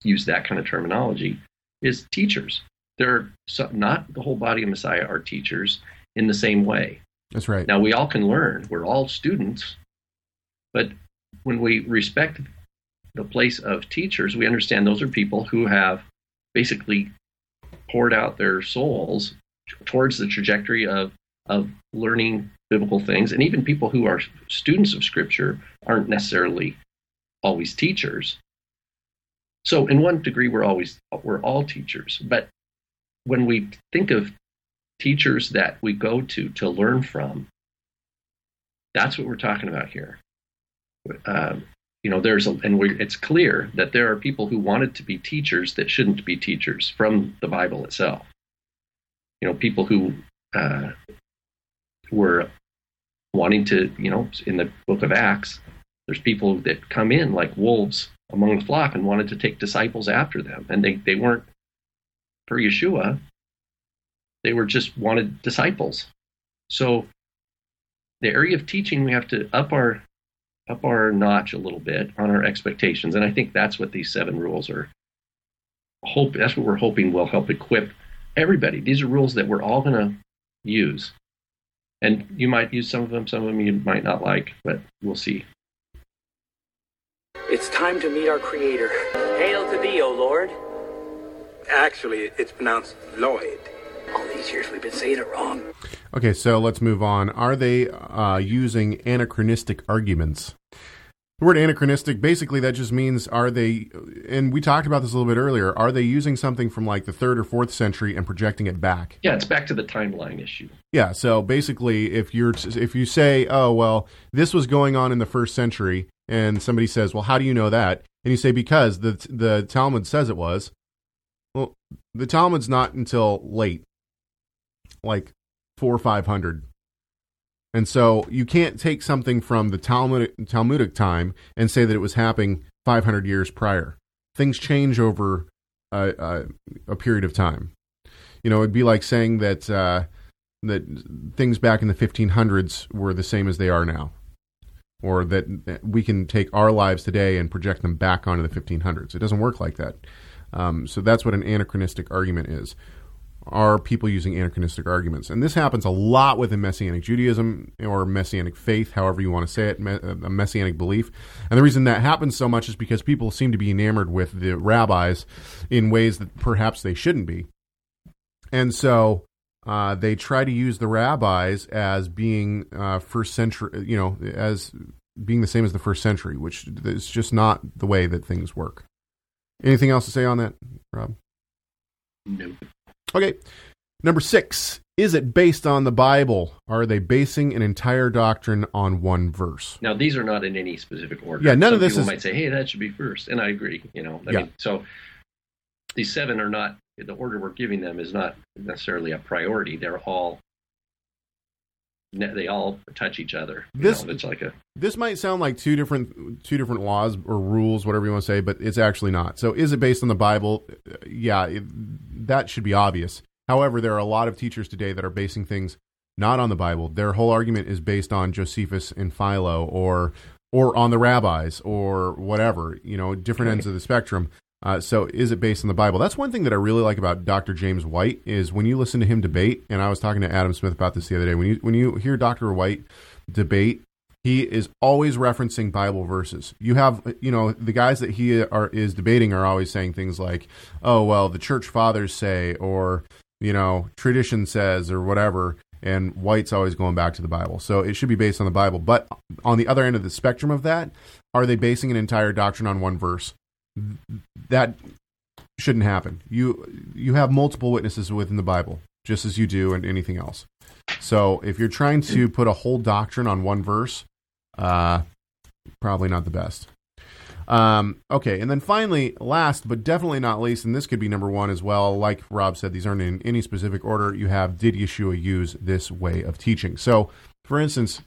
use that kind of terminology, is teachers. They're so, not the whole body of Messiah are teachers in the same way. That's right. Now we all can learn. We're all students, but when we respect the place of teachers, we understand those are people who have basically poured out their souls towards the trajectory of of learning biblical things. And even people who are students of Scripture aren't necessarily always teachers. So, in one degree, we're always we're all teachers. But when we think of teachers that we go to to learn from, that's what we're talking about here. Um, you know, there's a, and it's clear that there are people who wanted to be teachers that shouldn't be teachers from the Bible itself. You know, people who uh, were wanting to, you know, in the book of Acts, there's people that come in like wolves among the flock and wanted to take disciples after them. And they, they weren't for Yeshua, they were just wanted disciples. So the area of teaching we have to up our up our notch a little bit on our expectations. And I think that's what these seven rules are hope that's what we're hoping will help equip everybody. These are rules that we're all gonna use and you might use some of them, some of them you might not like, but we'll see. It's time to meet our Creator. Hail to thee, O Lord. Actually, it's pronounced Lloyd. All these years we've been saying it wrong. Okay, so let's move on. Are they uh, using anachronistic arguments? The word anachronistic, basically, that just means are they, and we talked about this a little bit earlier, are they using something from like the third or fourth century and projecting it back? Yeah, it's back to the timeline issue. Yeah, so basically, if you're if you say, oh well, this was going on in the first century, and somebody says, well, how do you know that? And you say because the the Talmud says it was. Well, the Talmud's not until late, like four or five hundred and so you can't take something from the Talmudic, Talmudic time and say that it was happening 500 years prior. Things change over a, period of time. You know, it'd be like saying that uh, that things back in the 1500s were the same as they are now, or that we can take our lives today and project them back onto the 1500s. It doesn't work like that. Um, so that's what an anachronistic argument is are people using anachronistic arguments. And this happens a lot within Messianic Judaism or Messianic faith, however you want to say it, a Messianic belief. And the reason that happens so much is because people seem to be enamored with the rabbis in ways that perhaps they shouldn't be. And so uh, they try to use the rabbis as being uh, first century, you know, as being the same as the first century, which is just not the way that things work. Anything else to say on that, Rob? Nope. Okay. Number six, is it based on the Bible? Are they basing an entire doctrine on one verse? Now, these are not in any specific order. Yeah, none Some of this people is. might say, "Hey, that should be first. and I agree. You know, I Yeah. mean, so these seven are not the order we're giving them is not necessarily a priority. They're all they all touch each other. This- know, it's like a This might sound like two different two different laws or rules, whatever you want to say, but it's actually not. So, is it based on the Bible? Yeah, it, that should be obvious. However, there are a lot of teachers today that are basing things not on the Bible. Their whole argument is based on Josephus and Philo, or or on the rabbis, or whatever. You know, different ends of the spectrum. Uh, so, is it based on the Bible? That's one thing that I really like about Dr. James White is when you listen to him debate. And I was talking to Adam Smith about this the other day. When you when you hear Dr. White debate, he is always referencing Bible verses. You have, you know, the guys that he are is debating are always saying things like, "Oh, well, the church fathers say," or you know, tradition says, or whatever. And White's always going back to the Bible, so it should be based on the Bible. But on the other end of the spectrum of that, are they basing an entire doctrine on one verse? That shouldn't happen. You you have multiple witnesses within the Bible, just as you do in anything else. So if you're trying to put a whole doctrine on one verse, uh, probably not the best. Um, okay, and then finally, last but definitely not least, and this could be number one as well. Like Rob said, these aren't in any specific order. You have did Yeshua use this way of teaching? So, for instance,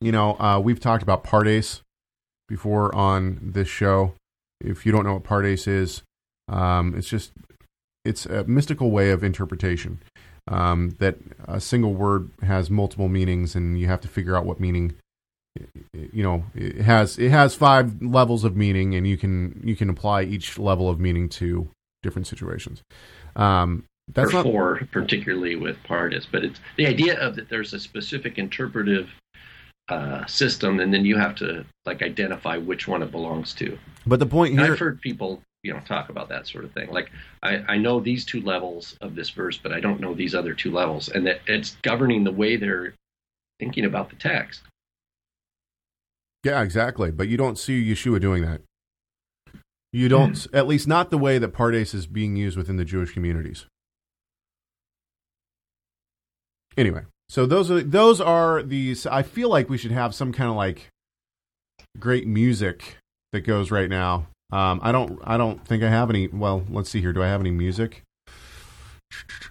you know uh, we've talked about Pardes before on this show. If you don't know what Pardes is, um, it's just it's a mystical way of interpretation um, that a single word has multiple meanings, and you have to figure out what meaning. You know, it has it has five levels of meaning, and you can you can apply each level of meaning to different situations. Um, that's not four, particularly with Pardes. But it's the idea of that there's a specific interpretive uh, system, and then you have to like identify which one it belongs to. But the point point here, I've heard people, you know, talk about that sort of thing. Like I, I know these two levels of this verse, but I don't know these other two levels, and that it's governing the way they're thinking about the text. yeah, exactly. But you don't see Yeshua doing that. You don't, hmm. at least not the way that Pardes is being used within the Jewish communities. Anyway, so those are those are these. I feel like we should have some kind of like great music that goes right now. Um, I don't. I don't think I have any. Well, let's see here. Do I have any music?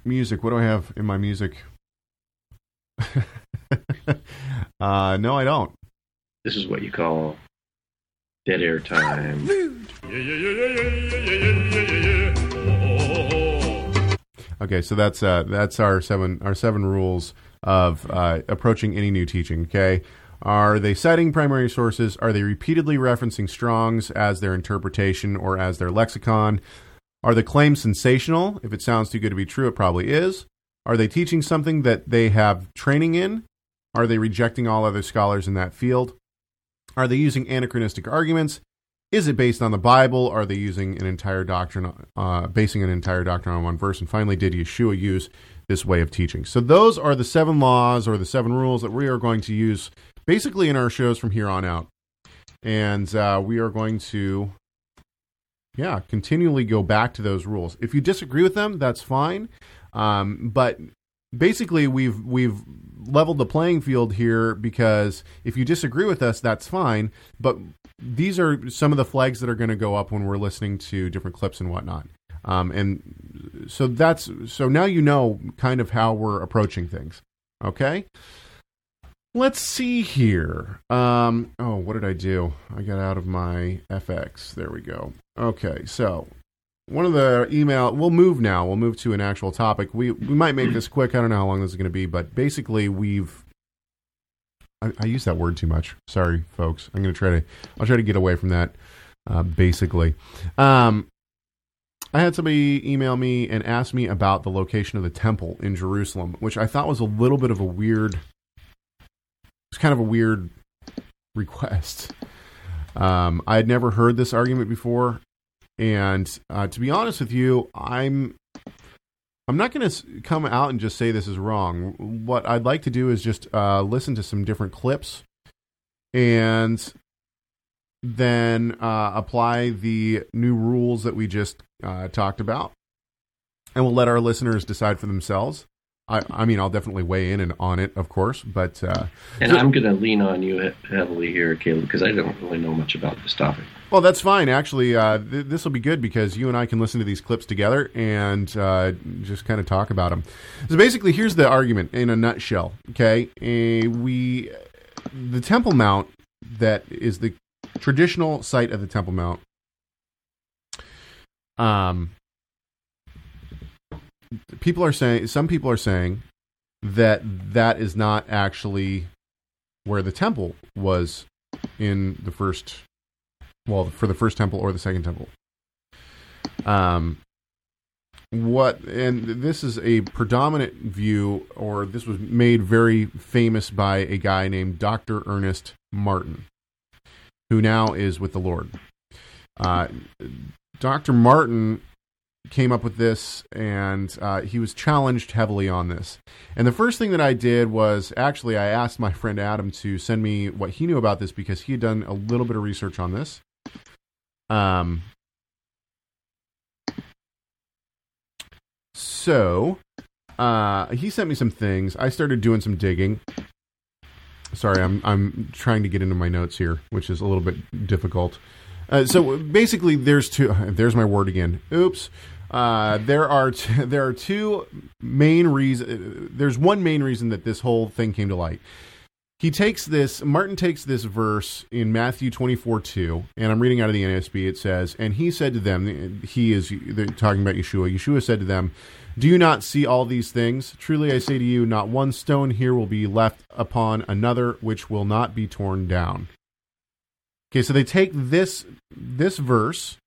Music. What do I have in my music? [LAUGHS] uh, no, I don't. This is what you call dead air time. okay, so that's uh, that's our seven our seven rules of uh, approaching any new teaching. Okay, are they citing primary sources? Are they repeatedly referencing Strong's as their interpretation or as their lexicon? Are the claims sensational? If it sounds too good to be true, it probably is. Are they teaching something that they have training in? Are they rejecting all other scholars in that field? Are they using anachronistic arguments? Is it based on the Bible? Are they using an entire doctrine, uh, basing an entire doctrine on one verse? And finally, did Yeshua use this way of teaching? So those are the seven laws or the seven rules that we are going to use basically in our shows from here on out. And uh, we are going to, yeah, continually go back to those rules. If you disagree with them, that's fine. Um, but basically we've we've leveled the playing field here because if you disagree with us that's fine but these are some of the flags that are going to go up when we're listening to different clips and whatnot um, and so that's so now you know kind of how we're approaching things okay let's see here. Um, oh what did i do? I got out of my fx there we go. Okay so one of the email we'll move now. We'll move to an actual topic. We we might make this quick. I don't know how long this is going to be but basically we've I, I use that word too much. Sorry folks. I'm going to try to i'll try to get away from that uh, basically. Um i had somebody email me and ask me about the location of the temple in jerusalem which i thought was a little bit of a weird it's kind of a weird request um, i had never heard this argument before and uh, to be honest with you, I'm I'm not going to come out and just say this is wrong. What I'd like to do is just uh, listen to some different clips and then uh, apply the new rules that we just uh, talked about, and we'll let our listeners decide for themselves. I, I mean, I'll definitely weigh in and on it, of course, but uh, And I'm going to lean on you heavily here, Caleb, because I don't really know much about this topic. Well, that's fine. Actually, uh, th- this will be good because you and I can listen to these clips together and uh, just kind of talk about them. So basically, here's the argument in a nutshell. Okay, uh, we the Temple Mount that is the traditional site of the Temple Mount. Um, people are saying some people are saying that that is not actually where the temple was in the first well for the first temple or the second temple um what and this is a predominant view or this was made very famous by a guy named Dr. Ernest Martin who now is with the Lord uh, Dr. Martin came up with this and uh, he was challenged heavily on this. And the first thing that I did was actually I asked my friend Adam to send me what he knew about this because he had done a little bit of research on this. Um, so uh, he sent me some things. I started doing some digging. Sorry, I'm I'm trying to get into my notes here, which is a little bit difficult. Uh, so basically, there's two. [LAUGHS] There's my word again. Oops. Uh, there are t- [LAUGHS] there are two main reasons. There's one main reason that this whole thing came to light. He takes this. Martin takes this verse in Matthew 24 2, and I'm reading out of the NASB. It says, "And he said to them, he is talking about Yeshua. Yeshua said to them." Do you not see all these things? Truly I say to you, not one stone here will be left upon another which will not be torn down. Okay, so they take this this verse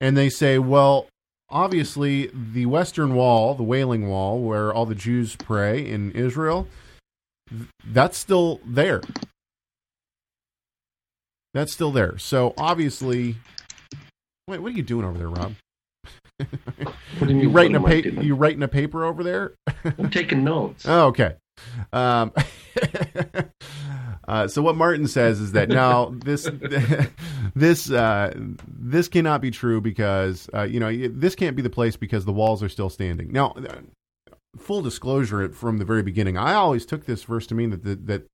and they say, well, obviously the western wall, the wailing wall where all the Jews pray in Israel, that's still there. That's still there. So obviously Wait, what are you doing over there, Rob? [LAUGHS] You mean? writing a what am I pa- you writing a paper over there? I'm taking notes. [LAUGHS] Oh, okay. Um, [LAUGHS] uh, so what Martin says is that now this [LAUGHS] this uh, this cannot be true because uh, you know this can't be the place because the walls are still standing. Now, uh, full disclosure from the very beginning, I always took this verse to mean that the, that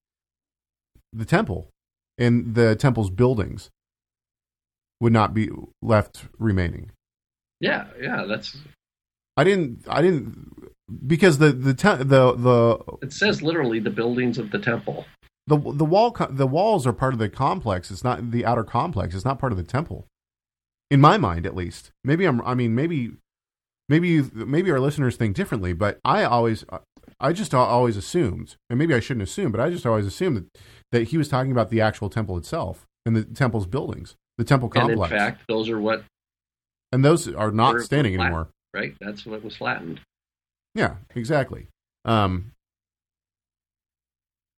the temple and the temple's buildings would not be left remaining. Yeah, yeah. That's I didn't. I didn't because the the te- the the it says literally the buildings of the temple. The the wall the walls are part of the complex. It's not the outer complex. It's not part of the temple. In my mind, at least. Maybe I'm. I mean, maybe maybe you, maybe our listeners think differently. But I always I just always assumed, and maybe I shouldn't assume, but I just always assumed that that he was talking about the actual temple itself and the temple's buildings, the temple And in complex, fact, those are what and those are not standing anymore. Right. That's what was flattened. Yeah, exactly. Um,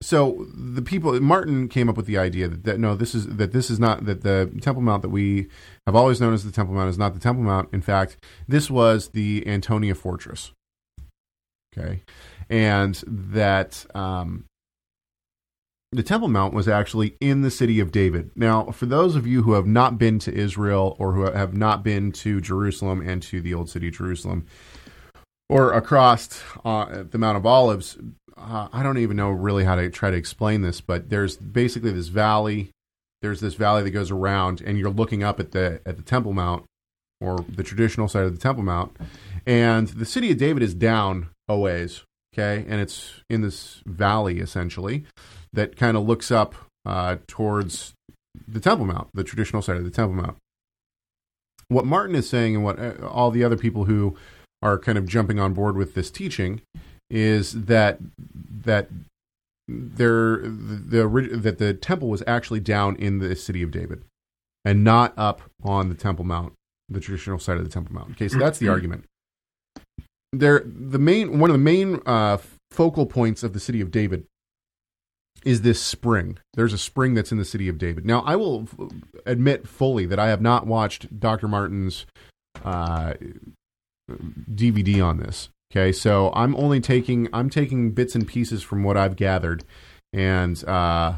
so the people Martin came up with the idea that, that no, this is that this is not that the Temple Mount that we have always known as the Temple Mount is not the Temple Mount. In fact, this was the Antonia Fortress. Okay, and that um, the Temple Mount was actually in the city of David. Now, for those of you who have not been to Israel or who have not been to Jerusalem and to the old city of Jerusalem, or across uh, the Mount of Olives, uh, I don't even know really how to try to explain this, but there's basically this valley. There's this valley that goes around, and you're looking up at the at the Temple Mount, or the traditional side of the Temple Mount, and the city of David is down a ways, okay, and it's in this valley essentially that kind of looks up uh, towards the Temple Mount, the traditional side of the Temple Mount. What Martin is saying, and what uh, all the other people who are kind of jumping on board with this teaching, is that that there the, the that the temple was actually down in the city of David, and not up on the Temple Mount, the traditional side of the Temple Mount. Okay, so that's the argument. There, the main one of the main uh, focal points of the city of David is this spring. There's a spring that's in the city of David. Now, I will f- admit fully that I have not watched Dr. Martin's uh, DVD on this. Okay, so I'm only taking I'm taking bits and pieces from what I've gathered and uh,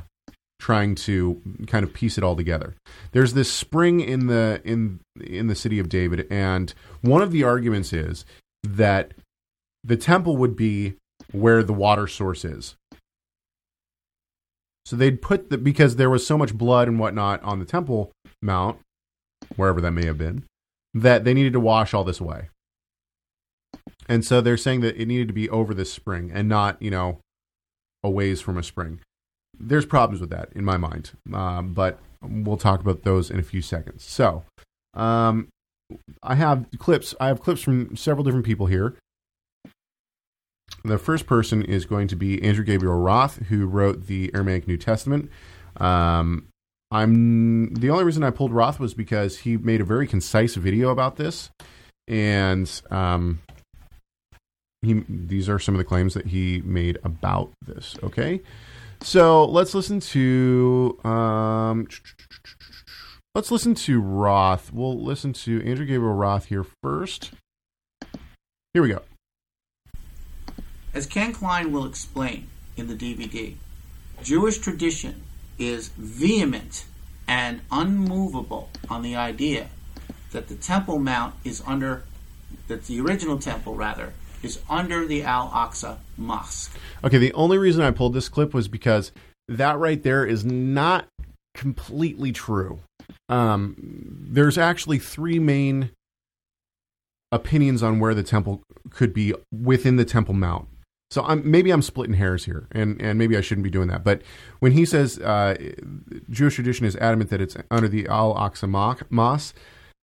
trying to kind of piece it all together. There's this spring in the in in the city of David, and one of the arguments is that the temple would be where the water source is. So they'd put the because there was so much blood and whatnot on the Temple Mount, wherever that may have been, that they needed to wash all this away. And so they're saying that it needed to be over this spring and not, you know, a ways from a spring. There's problems with that in my mind, um, but we'll talk about those in a few seconds. So, um, I have clips. I have clips from several different people here. The first person is going to be Andrew Gabriel Roth, who wrote the Aramaic New Testament. Um, I'm the only reason I pulled Roth was because he made a very concise video about this, and um, he these are some of the claims that he made about this. Okay, so let's listen to um, let's listen to Roth. We'll listen to Andrew Gabriel Roth here first. Here we go. As Ken Klein will explain in the DVD, Jewish tradition is vehement and unmovable on the idea that the Temple Mount is under, that the original temple, rather, is under the Al Aqsa Mosque. Okay, the only reason I pulled this clip was because that right there is not completely true. Um, there's actually three main opinions on where the temple could be within the Temple Mount. So I'm, maybe I'm splitting hairs here, and, and maybe I shouldn't be doing that. But when he says uh, Jewish tradition is adamant that it's under the Al Aqsa Mosque,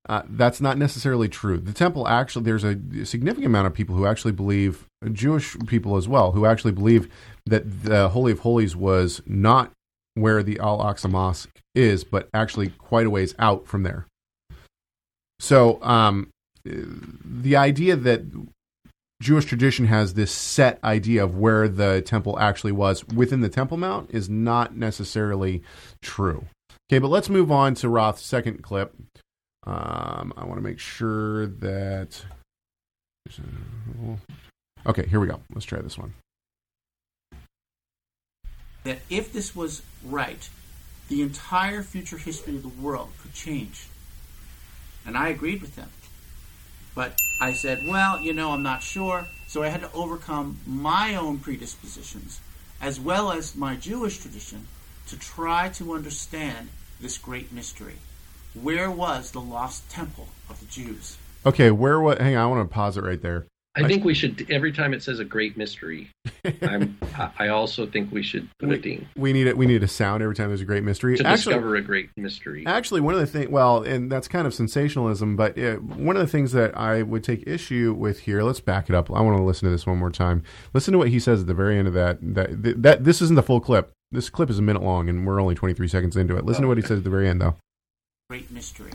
uh, that's not necessarily true. The temple actually, there's a significant amount of people who actually believe, Jewish people as well, who actually believe that the Holy of Holies was not where the Al Aqsa Mosque is, but actually quite a ways out from there. So um, the idea that Jewish tradition has this set idea of where the temple actually was within the Temple Mount is not necessarily true. Okay, but let's move on to Roth's second clip. Um, I want to make sure that. Okay, here we go. Let's try this one. That if this was right, the entire future history of the world could change. And I agreed with them. But I said, well, you know, I'm not sure. So I had to overcome my own predispositions, as well as my Jewish tradition, to try to understand this great mystery. Where was the lost temple of the Jews? Okay, where what? Hang on, I want to pause it right there. I think we should every time it says a great mystery. I'm, I also think we should put we, a ding. We need it. We need a sound every time there's a great mystery to actually, discover a great mystery. Actually, one of the things, well, and that's kind of sensationalism, but it, one of the things that I would take issue with here. Let's back it up. I want to listen to this one more time. Listen to what he says at the very end of that. That that, that this isn't the full clip. This clip is a minute long, and we're only 23 seconds into it. Listen oh, to what he says at the very end, though. Great mystery.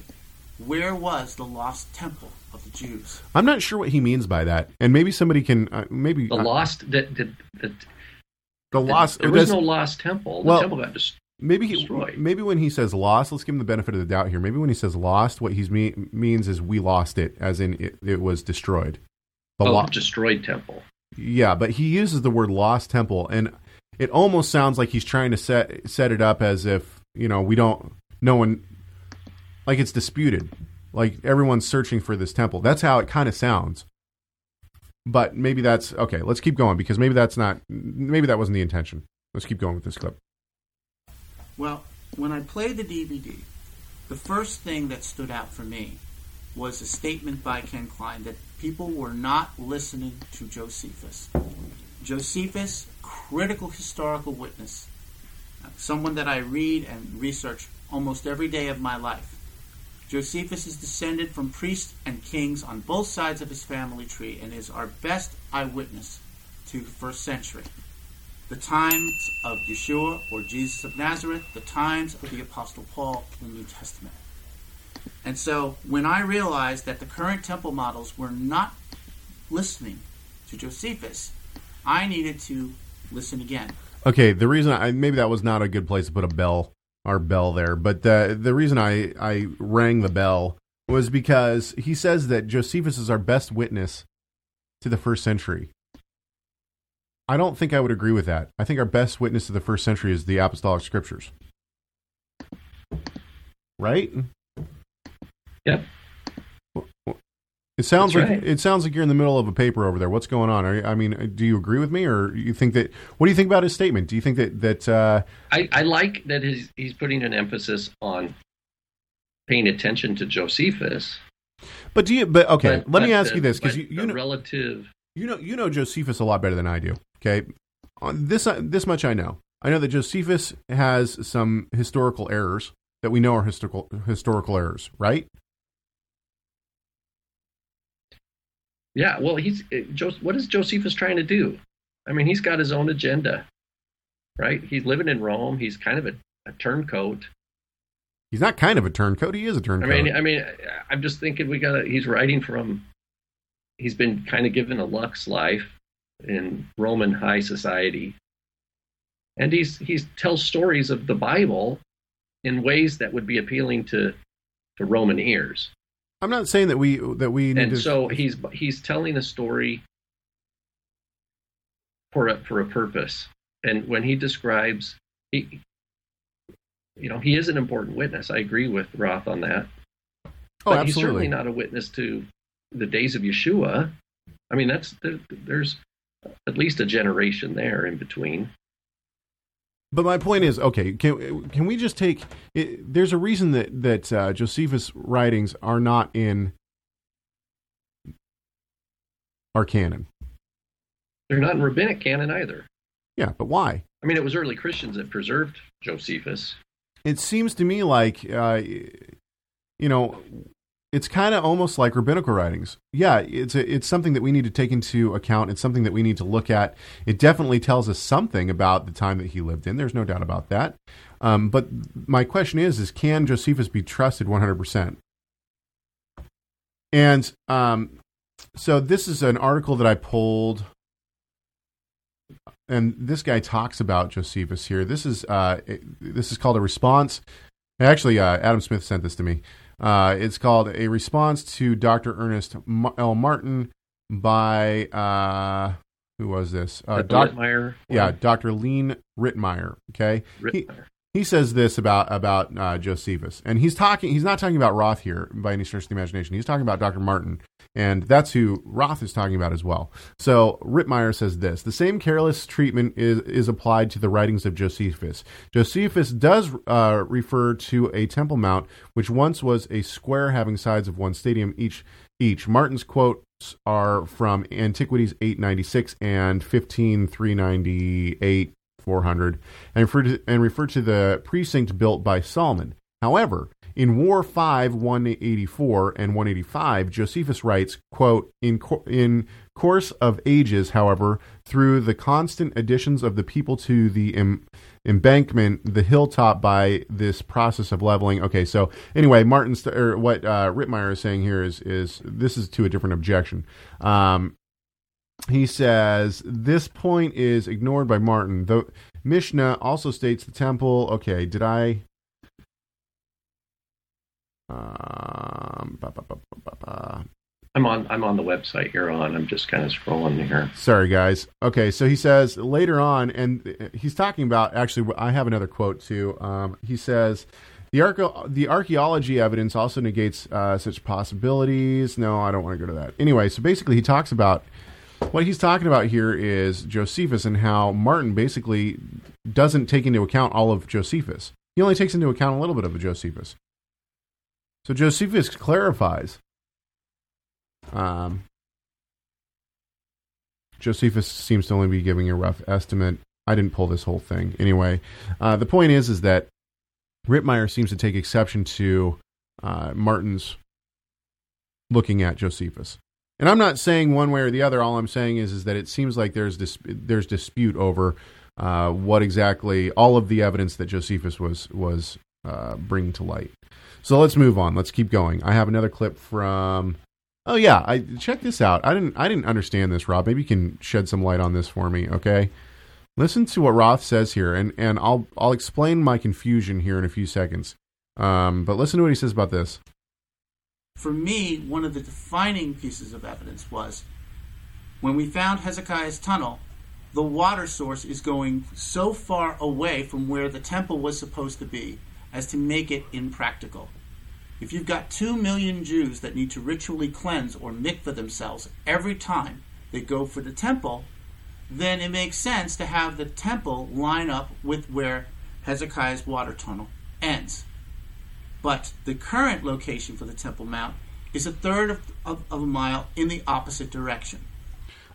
Where was the lost temple of the Jews? I'm not sure what he means by that, and maybe somebody can uh, maybe the uh, lost that that, that the lost. There was no lost temple. The well, temple got destroyed. Maybe he, maybe when he says lost, let's give him the benefit of the doubt here. Maybe when he says lost, what he mean, means is we lost it, as in it, it was destroyed. The oh, lo- destroyed temple. Yeah, but he uses the word lost temple, and it almost sounds like he's trying to set set it up as if you know we don't, no one like it's disputed. Like everyone's searching for this temple. That's how it kind of sounds. But maybe that's okay. Let's keep going because maybe that's not. Maybe that wasn't the intention. Let's keep going with this clip. Well, when I played the DVD, the first thing that stood out for me was a statement by Ken Klein that people were not listening to Josephus. Josephus, critical historical witness, someone that I read and research almost every day of my life. Josephus is descended from priests and kings on both sides of his family tree and is our best eyewitness to the first century. The times of Yeshua or Jesus of Nazareth, the times of the Apostle Paul in the New Testament. And so when I realized that the current temple models were not listening to Josephus, I needed to listen again. Okay, the reason I maybe that was not a good place to put a bell our bell there. But the the reason I I rang the bell was because he says that Josephus is our best witness to the first century. I don't think I would agree with that. I think our best witness to the first century is the apostolic scriptures. Right? Yep. It sounds That's like right. it sounds like you're in the middle of a paper over there. What's going on? Are, you- I mean, do you agree with me, or you think that? What do you think about his statement? Do you think that that? Uh, I, I like that he's he's putting an emphasis on paying attention to Josephus. but do you? But okay, but- let me ask the- you this because you, you know relative. you know you know Josephus a lot better than I do. Okay, on this uh, this much I know. I know that Josephus has some historical errors that we know are historical historical errors, right? Yeah, well, he's uh, what is Josephus trying to do? I mean, he's got his own agenda, right? He's living in Rome. He's kind of a, a turncoat. He's not kind of a turncoat. He is a turncoat. I mean, I mean, I'm just thinking we got. He's writing from. He's been kind of given a lux life in Roman high society, and he's he's tells stories of the Bible in ways that would be appealing to to Roman ears. I'm not saying that we that we need and to. so he's he's telling a story for a for a purpose and when he describes he you know he is an important witness i agree with roth on that oh, but he's certainly absolutely. not a witness to the days of yeshua i mean that's there, there's at least a generation there in between But my point is, okay, can can we just take? It, there's a reason that that uh, Josephus' writings are not in our canon. they're not in rabbinic canon either Yeah, but why? i mean it was early christians that preserved josephus It seems to me like, uh, you know, it's kind of almost like rabbinical writings. Yeah, it's a, it's something that we need to take into account. It's something that we need to look at. It definitely tells us something about the time that he lived in. There's no doubt about that. Um, but my question is: is can Josephus be trusted 100 percent? And um, so this is an article that I pulled, and this guy talks about Josephus here. This is uh, this is called a response. Actually, uh, Adam Smith sent this to me. Uh, it's called a response to Dr. Ernest L. Martin by uh, who was this? Uh, doc- Ritmeyer yeah. Dr. Leen Ritmeyer. Okay, he, Ritmeyer. he says this about about uh, Josephus, and he's talking. He's not talking about Roth here by any stretch of the imagination. He's talking about Dr. Martin, and that's who Roth is talking about as well. So Ritmeyer says this: the same careless treatment is is applied to the writings of Josephus. Josephus does uh, refer to a temple mount which once was a square having sides of one stadium each. Each Martin's quotes are from Antiquities 896 and 15398 400 and refer to, and refer to the precinct built by Solomon. However, in War 5, 184 and 185, Josephus writes, quote, in, co- in course of ages, however, through the constant additions of the people to the em- embankment, the hilltop by this process of leveling. Okay, so anyway, Martin's, or what uh, Ritmeyer is saying here is, is this is to a different objection. Um, he says this point is ignored by Martin. The Mishnah also states the temple. Okay, did I? Um, ba, ba, ba, ba, ba, ba. I'm on. I'm on the website you're on. I'm just kind of scrolling here. Sorry, guys. Okay, so he says later on, and he's talking about actually. I have another quote too. Um, he says. The, the archaeology evidence also negates uh, such possibilities. No, I don't want to go to that. Anyway, so basically, he talks about what he's talking about here is Josephus and how Martin basically doesn't take into account all of Josephus. He only takes into account a little bit of a Josephus. So Josephus clarifies. Um, Josephus seems to only be giving a rough estimate. I didn't pull this whole thing anyway. Uh, the point is, is that Ritmeyer seems to take exception to uh, Martin's looking at Josephus. And I'm not saying one way or the other. All I'm saying is, is that it seems like there's dis- there's dispute over uh, what exactly all of the evidence that Josephus was was uh, bringing to light. So let's move on. Let's keep going. I have another clip from. Oh yeah, I check this out. I didn't I didn't understand this, Rob. Maybe you can shed some light on this for me, okay? Listen to what Roth says here, and, and I'll I'll explain my confusion here in a few seconds. Um, but listen to what he says about this. For me, one of the defining pieces of evidence was when we found Hezekiah's tunnel, the water source is going so far away from where the temple was supposed to be as to make it impractical. If you've got two million Jews that need to ritually cleanse or mikvah themselves every time they go for the temple, then it makes sense to have the temple line up with where Hezekiah's water tunnel ends. But the current location for the Temple Mount is a third of, of, of a mile in the opposite direction.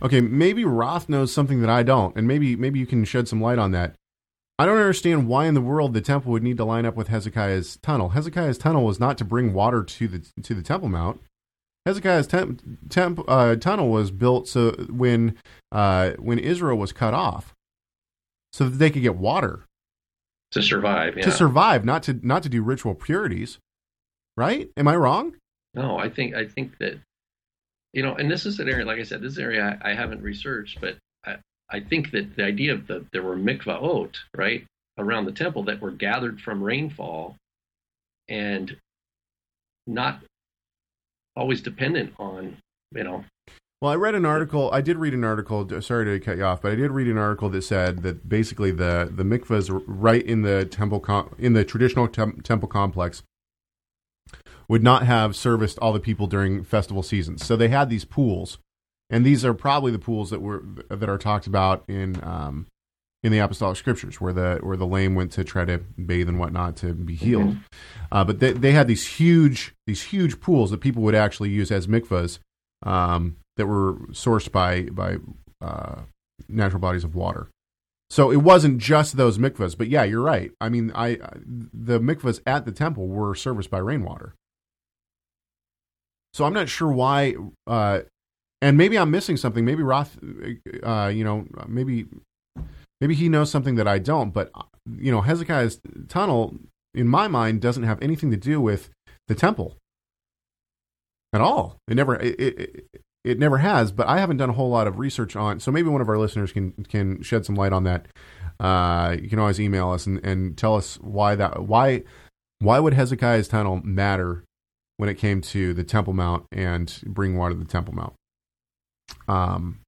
Okay, maybe Roth knows something that I don't, and maybe maybe you can shed some light on that. I don't understand why in the world the temple would need to line up with Hezekiah's tunnel. Hezekiah's tunnel was not to bring water to the to the Temple Mount. Hezekiah's temp, temp, uh, tunnel was built so when uh, when Israel was cut off, so that they could get water to survive. Yeah. to survive, not to not to do ritual purities. Right? Am I wrong? No, I think I think that you know, and this is an area, like I said, this area I, I haven't researched, but I, think that the idea of the there were mikvaot right around the temple that were gathered from rainfall, and not always dependent on you know Well, I read an article. I did read an article. Sorry to cut you off, but I did read an article that said that basically the the mikvahs right in the temple com- in the traditional tem- temple complex would not have serviced all the people during festival seasons. So they had these pools, and these are probably the pools that were that are talked about in um, in the apostolic scriptures, where the where the lame went to try to bathe and whatnot to be healed. Uh, but they they had these huge these huge pools that people would actually use as mikvahs um, that were sourced by by uh, natural bodies of water. So it wasn't just those mikvahs, but yeah, you're right. I mean, I the mikvahs at the temple were serviced by rainwater. So I'm not sure why, uh, and maybe I'm missing something. Maybe Roth, uh, you know, maybe maybe he knows something that I don't. But you know, Hezekiah's tunnel, in my mind, doesn't have anything to do with the temple at all. It never it, it, it never has. But I haven't done a whole lot of research on. So maybe one of our listeners can can shed some light on that. Uh, you can always email us and, and tell us why that why why would Hezekiah's tunnel matter when it came to the Temple Mount and bring water to the Temple Mount. Um,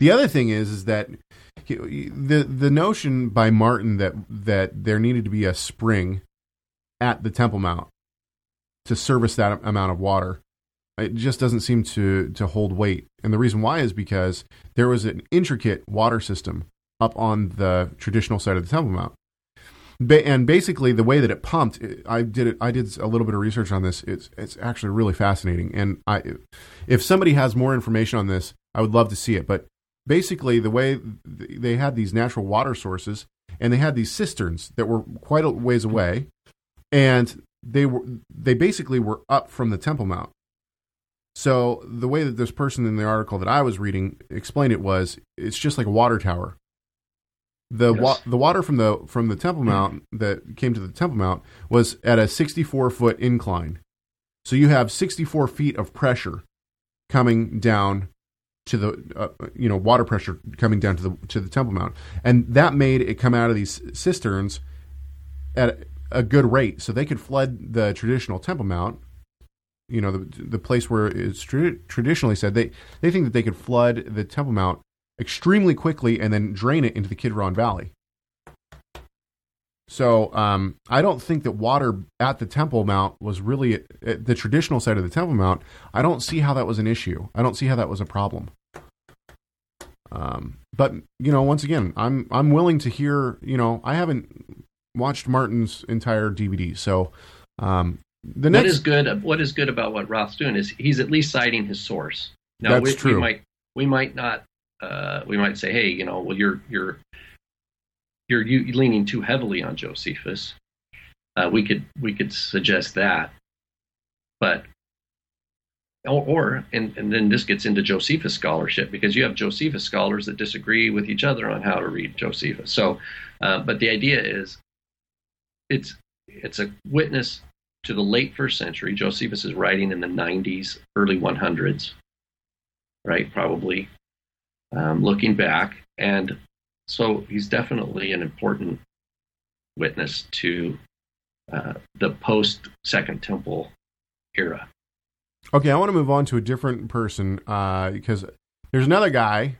the other thing is is that the the notion by Martin that that there needed to be a spring at the Temple Mount to service that amount of water it just doesn't seem to to hold weight. And the reason why is because there was an intricate water system up on the traditional side of the Temple Mount. Ba- and basically, the way that it pumped, I did it. I did a little bit of research on this. It's it's actually really fascinating. And I, if somebody has more information on this, I would love to see it. But basically, the way they had these natural water sources, and they had these cisterns that were quite a ways away, and they were they basically were up from the Temple Mount. So the way that this person in the article that I was reading explained it was, it's just like a water tower the Yes. wa- the water from the from the Temple mm. Mount that came to the Temple Mount was at a 64 foot incline. So you have 64 feet of pressure coming down to the uh, you know water pressure coming down to the to the Temple Mount, and that made it come out of these cisterns at a good rate, so they could flood the traditional Temple Mount. You know the the place where it's tra- traditionally said they they think that they could flood the Temple Mount extremely quickly and then drain it into the Kidron Valley. So um, I don't think that water at the Temple Mount was really the traditional side of the Temple Mount. I don't see how that was an issue. I don't see how that was a problem. Um, but you know, once again, I'm I'm willing to hear. You know, I haven't watched Martin's entire DVD, so um, the what next is good what is good about what Roth's doing is he's at least citing his source. Now That's we, true. we might we might not uh, we might say, hey, you know, well you're you're you're you leaning too heavily on Josephus. Uh, we could we could suggest that, but or, or and, and then this gets into Josephus scholarship because you have Josephus scholars that disagree with each other on how to read Josephus. So, uh, but the idea is it's it's a witness to the late first century. Josephus is writing in the 90s, early 100s, right? Probably um, looking back, and so he's definitely an important witness to uh, the post Second Temple era. Okay, I want to move on to a different person uh, because there's another guy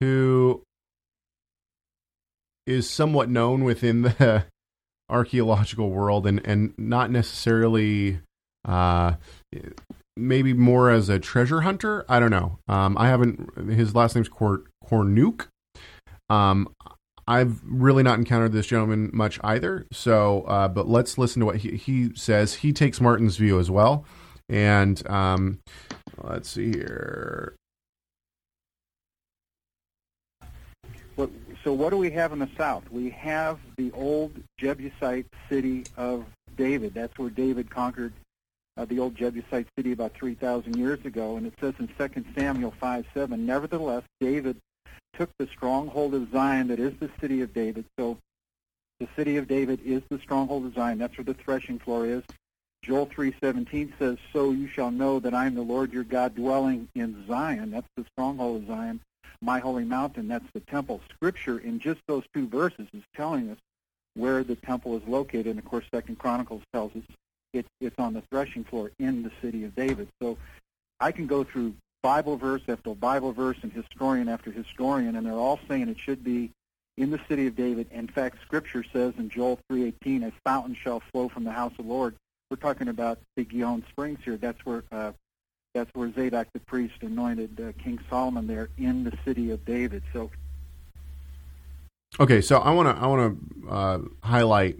who is somewhat known within the [LAUGHS] archaeological world and, and not necessarily Uh, maybe more as a treasure hunter. I don't know. Um, I haven't. His last name's Cor- Cornuke. Um, I've really not encountered this gentleman much either. So, uh, but let's listen to what he, he says. He takes Martin's view as well. And um, let's see here. So what do we have in the south? We have the old Jebusite city of David. That's where David conquered uh, the old Jebusite city about 3,000 years ago. And it says in 2 Samuel 5, 7, Nevertheless, David took the stronghold of Zion that is the city of David. So the city of David is the stronghold of Zion. That's where the threshing floor is. Joel 3:17 says, "So you shall know that I am the Lord your God dwelling in Zion." That's the stronghold of Zion, my holy mountain. That's the temple. Scripture in just those two verses is telling us where the temple is located. And of course, Second Chronicles tells us it's it's on the threshing floor in the city of David. So I can go through Bible verse after Bible verse and historian after historian, and they're all saying it should be in the city of David. In fact, Scripture says in Joel 3:18, "A fountain shall flow from the house of the Lord." We're talking about the Gihon Springs here. That's where uh, that's where Zadok the priest anointed uh, King Solomon there in the city of David. So, okay, so I want to I want to uh, highlight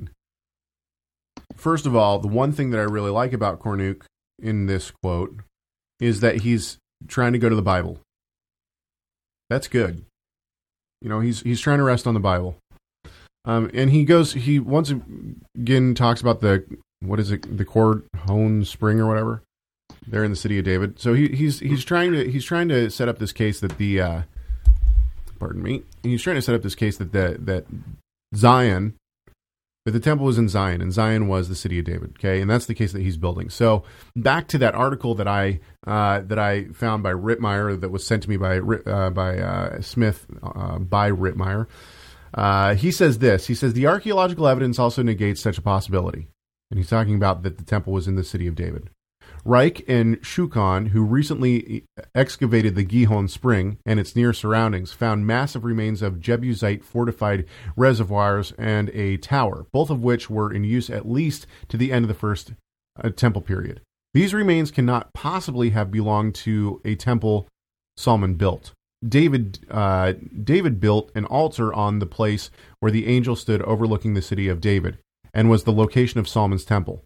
first of all the one thing that I really like about Cornuke in this quote is that he's trying to go to the Bible. That's good. You know, he's he's trying to rest on the Bible. Um, and he goes he once again talks about the what is it the Cord Hone Spring or whatever. They're in the city of David. So he, he's he's trying to he's trying to set up this case that the uh, pardon me. He's trying to set up this case that the, that Zion that the temple was in Zion, and Zion was the city of David. Okay, and that's the case that he's building. So back to that article that I uh, that I found by Ritmeyer that was sent to me by uh, by uh, Smith uh, by Ritmeyer. Uh, he says this. He says the archaeological evidence also negates such a possibility, and he's talking about that the temple was in the city of David. Reich and Shukron, who recently excavated the Gihon Spring and its near surroundings, found massive remains of Jebusite fortified reservoirs and a tower, both of which were in use at least to the end of the first uh, temple period. These remains cannot possibly have belonged to a temple Solomon built. David uh, David built an altar on the place where the angel stood overlooking the city of David, and was the location of Solomon's temple.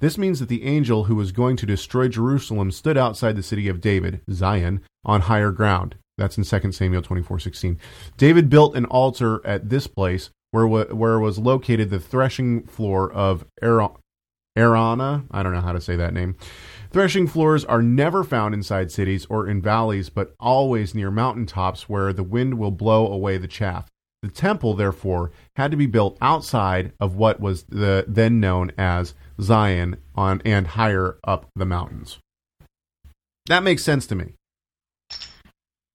This means that the angel who was going to destroy Jerusalem stood outside the city of David, Zion, on higher ground. That's in 2 Samuel 24:16. David built an altar at this place where where was located the threshing floor of Arana. I don't know how to say that name. Threshing floors are never found inside cities or in valleys, but always near mountain tops where the wind will blow away the chaff. The temple, therefore, had to be built outside of what was the, then known as Zion on and higher up the mountains. That makes sense to me.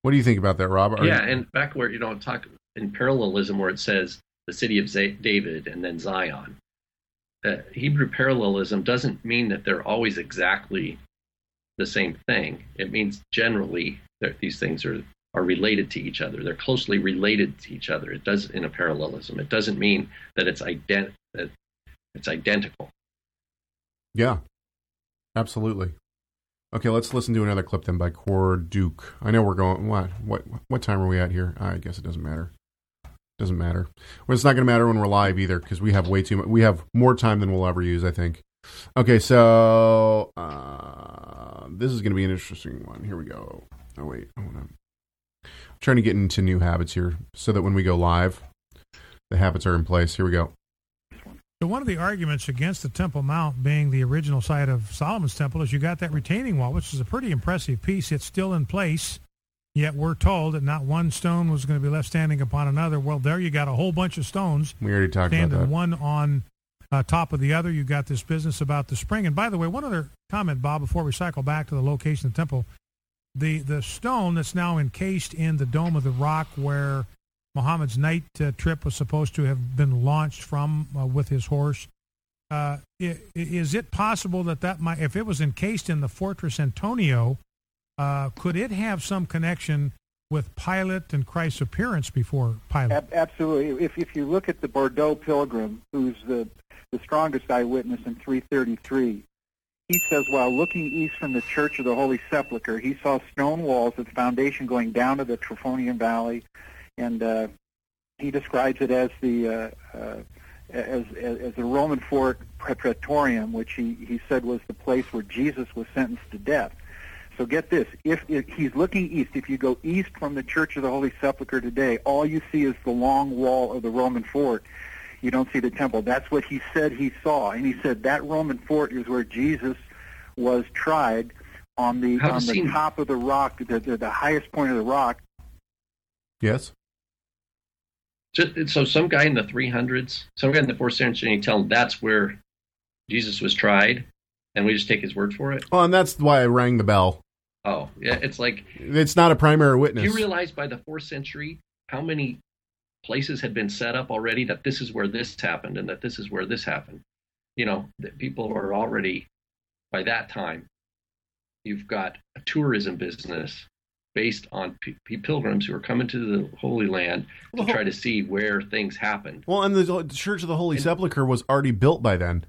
What do you think about that, Rob? Are yeah, you... and back where you know talk in parallelism where it says the city of David and then Zion. Uh, Hebrew parallelism doesn't mean that they're always exactly the same thing. It means generally that these things are are related to each other. They're closely related to each other. It does in a parallelism. It doesn't mean that it's ident- that it's identical. Yeah, absolutely. Okay, let's listen to another clip then by Cornuke. I know we're going. What what what time are we at here? I guess it doesn't matter. Doesn't matter. Well, it's not going to matter when we're live either because we have way too much. We have more time than we'll ever use. I think. Okay, so uh, this is going to be an interesting one. Here we go. Oh wait, I want to trying to get into new habits here so that when we go live, the habits are in place. Here we go. So one of the arguments against the Temple Mount being the original site of Solomon's temple is you got that retaining wall, which is a pretty impressive piece. It's still in place, yet we're told that not one stone was going to be left standing upon another. Well, there you got a whole bunch of stones. We already talked standing about that. one on uh, top of the other. You got this business about the spring. And by the way, one other comment, Bob, before we cycle back to the location of the temple the the stone that's now encased in the dome of the rock where Muhammad's night uh, trip was supposed to have been launched from uh, with his horse. Uh, is it possible that that might, if it was encased in the fortress Antonia, uh, could it have some connection with Pilate and Christ's appearance before Pilate? Absolutely. If if you look at the Bordeaux pilgrim, who's the the strongest eyewitness in 333, he says while looking east from the Church of the Holy Sepulchre, he saw stone walls with foundation going down to the Tyropoeon Valley, and uh, he describes it as the uh, uh, as, as as the Roman fort Praetorium, which he he said was the place where Jesus was sentenced to death. So get this: if, if he's looking east, if you go east from the Church of the Holy Sepulchre today, all you see is the long wall of the Roman fort. You don't see the temple. That's what he said he saw, and he said that Roman fort is where Jesus was tried on the How on the he- top of the rock, the, the the highest point of the rock. Yes. Just, so some guy in the 300s, some guy in the fourth century, you tell him that's where Jesus was tried, and we just take his word for it. Oh, and that's why I rang the bell. Oh, yeah, it's like It's not a primary do witness. you realize by the fourth century how many places had been set up already that this is where this happened and that this is where this happened. You know, that people are already by that time. You've got a tourism business based on p- pilgrims who are coming to the Holy Land to Well, try to see where things happened. Well, and the Church of the Holy Sepulchre was already built by then.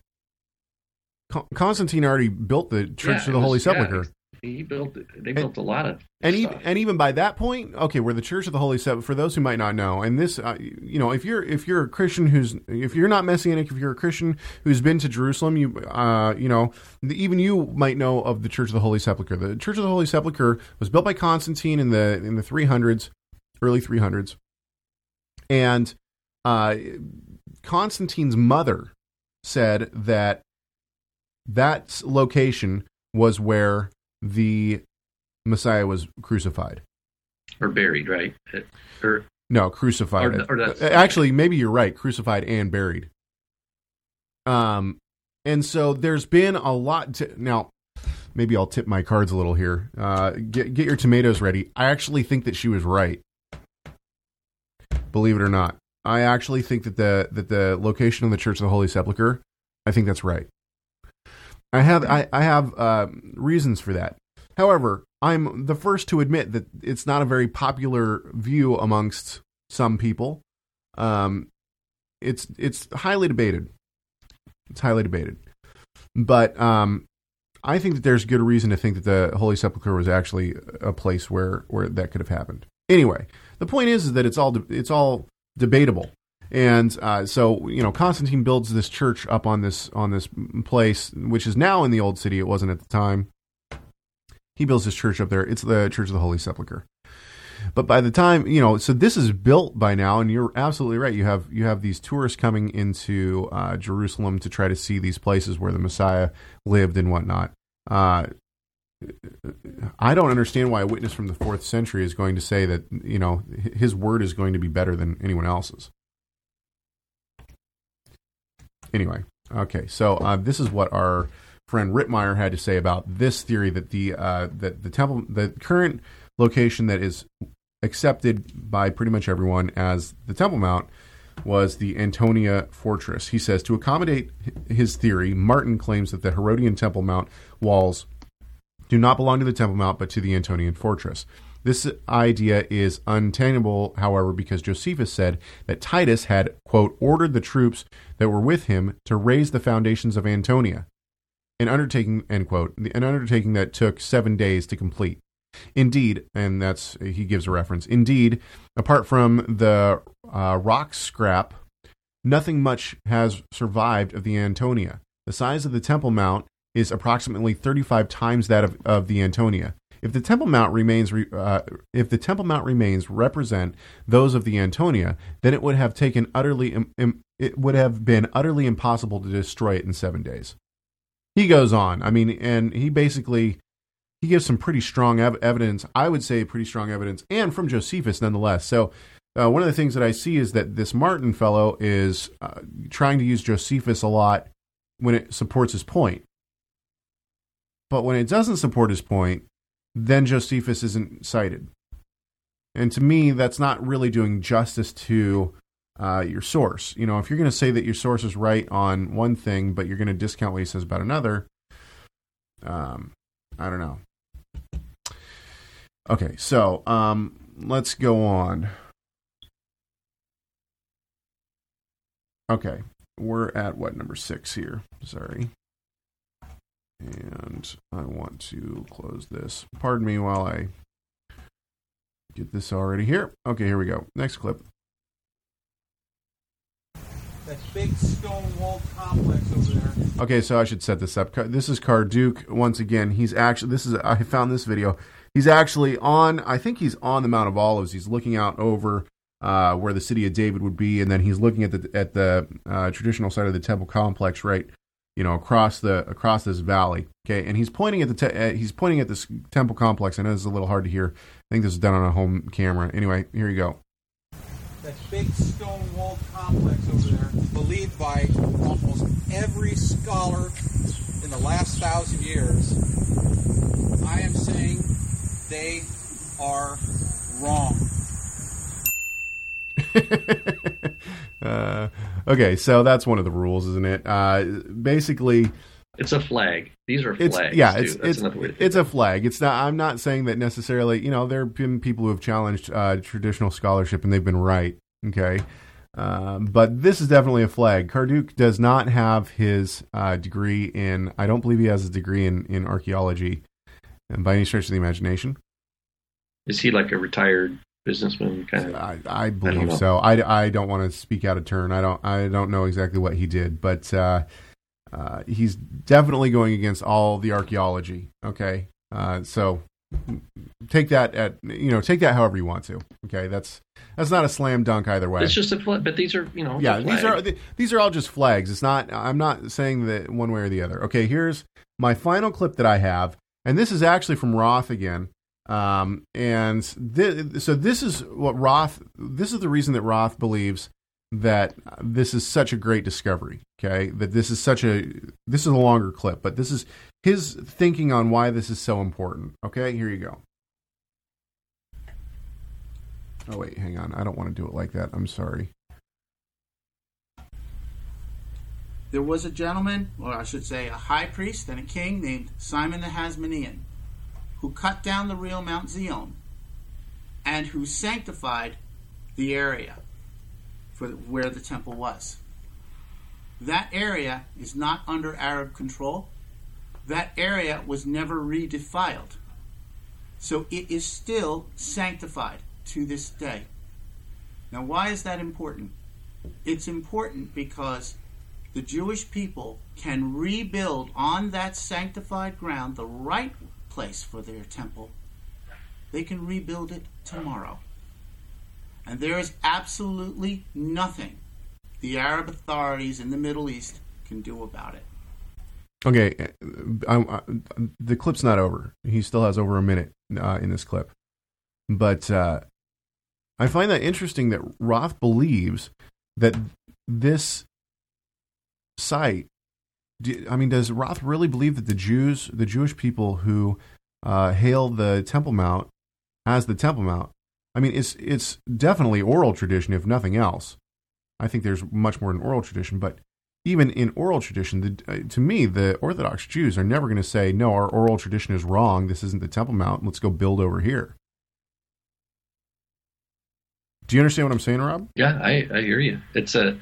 Constantine already built the Church Yeah, of the Holy was- yeah, Sepulchre. He built. They built a lot of and even and even by that point, okay, we're the Church of the Holy Sepulchre. For those who might not know, and this, uh, you know, if you're if you're a Christian who's if you're not messianic, if you're a Christian who's been to Jerusalem, you uh, you know, even you might know of the Church of the Holy Sepulchre. The Church of the Holy Sepulchre was built by Constantine in the in the 300s, early 300s, and uh, Constantine's mother said that that location was where the Messiah was crucified. or buried, right? Or No, crucified. Or- or Uh, Actually, maybe you're right. Crucified and buried. Um, and so there's been a lot to now. Maybe I'll tip my cards a little here. Uh, get get your tomatoes ready. I actually think that she was right. Believe it or not, I actually think that the that the location of the Church of the Holy Sepulchre. I think that's right. I have I, I have uh, reasons for that. However, I'm the first to admit that it's not a very popular view amongst some people. Um, it's it's highly debated. It's highly debated, but um, I think that there's good reason to think that the Holy Sepulchre was actually a place where where that could have happened. Anyway, the point is, is that it's all de- it's all debatable. And uh, so, you know, Constantine builds this church up on this on this place, which is now in the old city. It wasn't at the time. He builds this church up there. It's the Church of the Holy Sepulchre. But by the time you know, so this is built by now, and you're absolutely right. You have you have these tourists coming into uh, Jerusalem to try to see these places where the Messiah lived and whatnot. Uh, I don't understand why a witness from the fourth century is going to say that you know his word is going to be better than anyone else's. Anyway, okay, so uh, this is what our friend Ritmeyer had to say about this theory that the uh, that the temple, the current location that is accepted by pretty much everyone as the Temple Mount was the Antonia Fortress. He says to accommodate his theory, Martin claims that the Herodian Temple Mount walls do not belong to the Temple Mount but to the Antonian Fortress. This idea is untenable, however, because Josephus said that Titus had, quote, ordered the troops that were with him to raise the foundations of Antonia, an undertaking, end quote, an undertaking that took seven days to complete. Indeed, and that's, he gives a reference, indeed, apart from the uh, rock scarp, nothing much has survived of the Antonia. The size of the Temple Mount is approximately 35 times that of, of the Antonia. If the Temple Mount remains, uh, if the Temple Mount remains represent those of the Antonia, then it would have taken utterly, im- im- it would have been utterly impossible to destroy it in seven days. He goes on. I mean, and he basically he gives some pretty strong ev- evidence. I would say pretty strong evidence, and from Josephus nonetheless. So. Uh, one of the things that I see is that this Martin fellow is uh, trying to use Josephus a lot when it supports his point. But when it doesn't support his point, then Josephus isn't cited. And to me, that's not really doing justice to uh, your source. You know, if you're going to say that your source is right on one thing, but you're going to discount what he says about another, um, I don't know. Okay, so um, let's go on. Okay, we're at what number six here? Sorry. And I want to close this. Pardon me while I get this already here. Okay, here we go. Next clip. That big stone walled complex over there. Okay, so I should set this up. This is Cornuke once again. He's actually this is I found this video. He's actually on. I think he's on the Mount of Olives. He's looking out over uh, where the city of David would be, and then he's looking at the at the uh, traditional side of the temple complex, right? You know, across the across this valley. Okay, and he's pointing at the te- uh, he's pointing at this temple complex. I know this is a little hard to hear. I think this is done on a home camera. Anyway, here you go. That big stone walled complex over there, believed by almost every scholar in the last thousand years. I am saying they are wrong. [LAUGHS] uh, okay, so that's one of the rules, isn't it? Uh, basically, it's a flag. These are it's, flags. Yeah, it's it's another way to think it's a flag. It's not. I'm not saying that necessarily. You know, there have been people who have challenged uh, traditional scholarship and they've been right. Okay, um, but this is definitely a flag. Cornuke does not have his uh, degree in. I don't believe he has a degree in in archaeology, and by any stretch of the imagination. Is he like a retired businessman kind of? I, I believe know. so. I, I don't want to speak out of turn. I don't I don't know exactly what he did, but uh, uh, he's definitely going against all the archaeology. Okay, uh, so take that at you know take that however you want to. Okay, that's that's not a slam dunk either way. It's just a flag, but these are you know. yeah, these are these are all just flags. It's not. I'm not saying that one way or the other. Okay, here's my final clip that I have, and this is actually from Roth again. Um, and thi- so this is what Roth. This is the reason that Roth believes that this is such a great discovery. Okay, that this is such a this is a longer clip, but this is his thinking on why this is so important. Okay, here you go. Oh wait, hang on. I don't want to do it like that. I'm sorry. There was a gentleman, or I should say a high priest and a king named Simon the Hasmonean, who cut down the real Mount Zion and who sanctified the area for where the temple was. That area is not under Arab control. That area was never redefiled. So it is still sanctified to this day. Now, why is that important? It's important because the Jewish people can rebuild on that sanctified ground the right place for their temple. They can rebuild it tomorrow. And there is absolutely nothing the Arab authorities in the Middle East can do about it. Okay, I, I, the clip's not over. He still has over a minute uh, in this clip, but uh, I find that interesting that Roth believes that this site. Do- I mean, does Roth really believe that the Jews, the Jewish people who uh, hail the Temple Mount as the Temple Mount? I mean, it's it's definitely oral tradition, if nothing else. I think there's much more in oral tradition, but even in oral tradition, the, uh, to me, the Orthodox Jews are never going to say, no, our oral tradition is wrong. This isn't the Temple Mount. Let's go build over here. Do you understand what I'm saying, Rob? Yeah, I, I hear you. It's a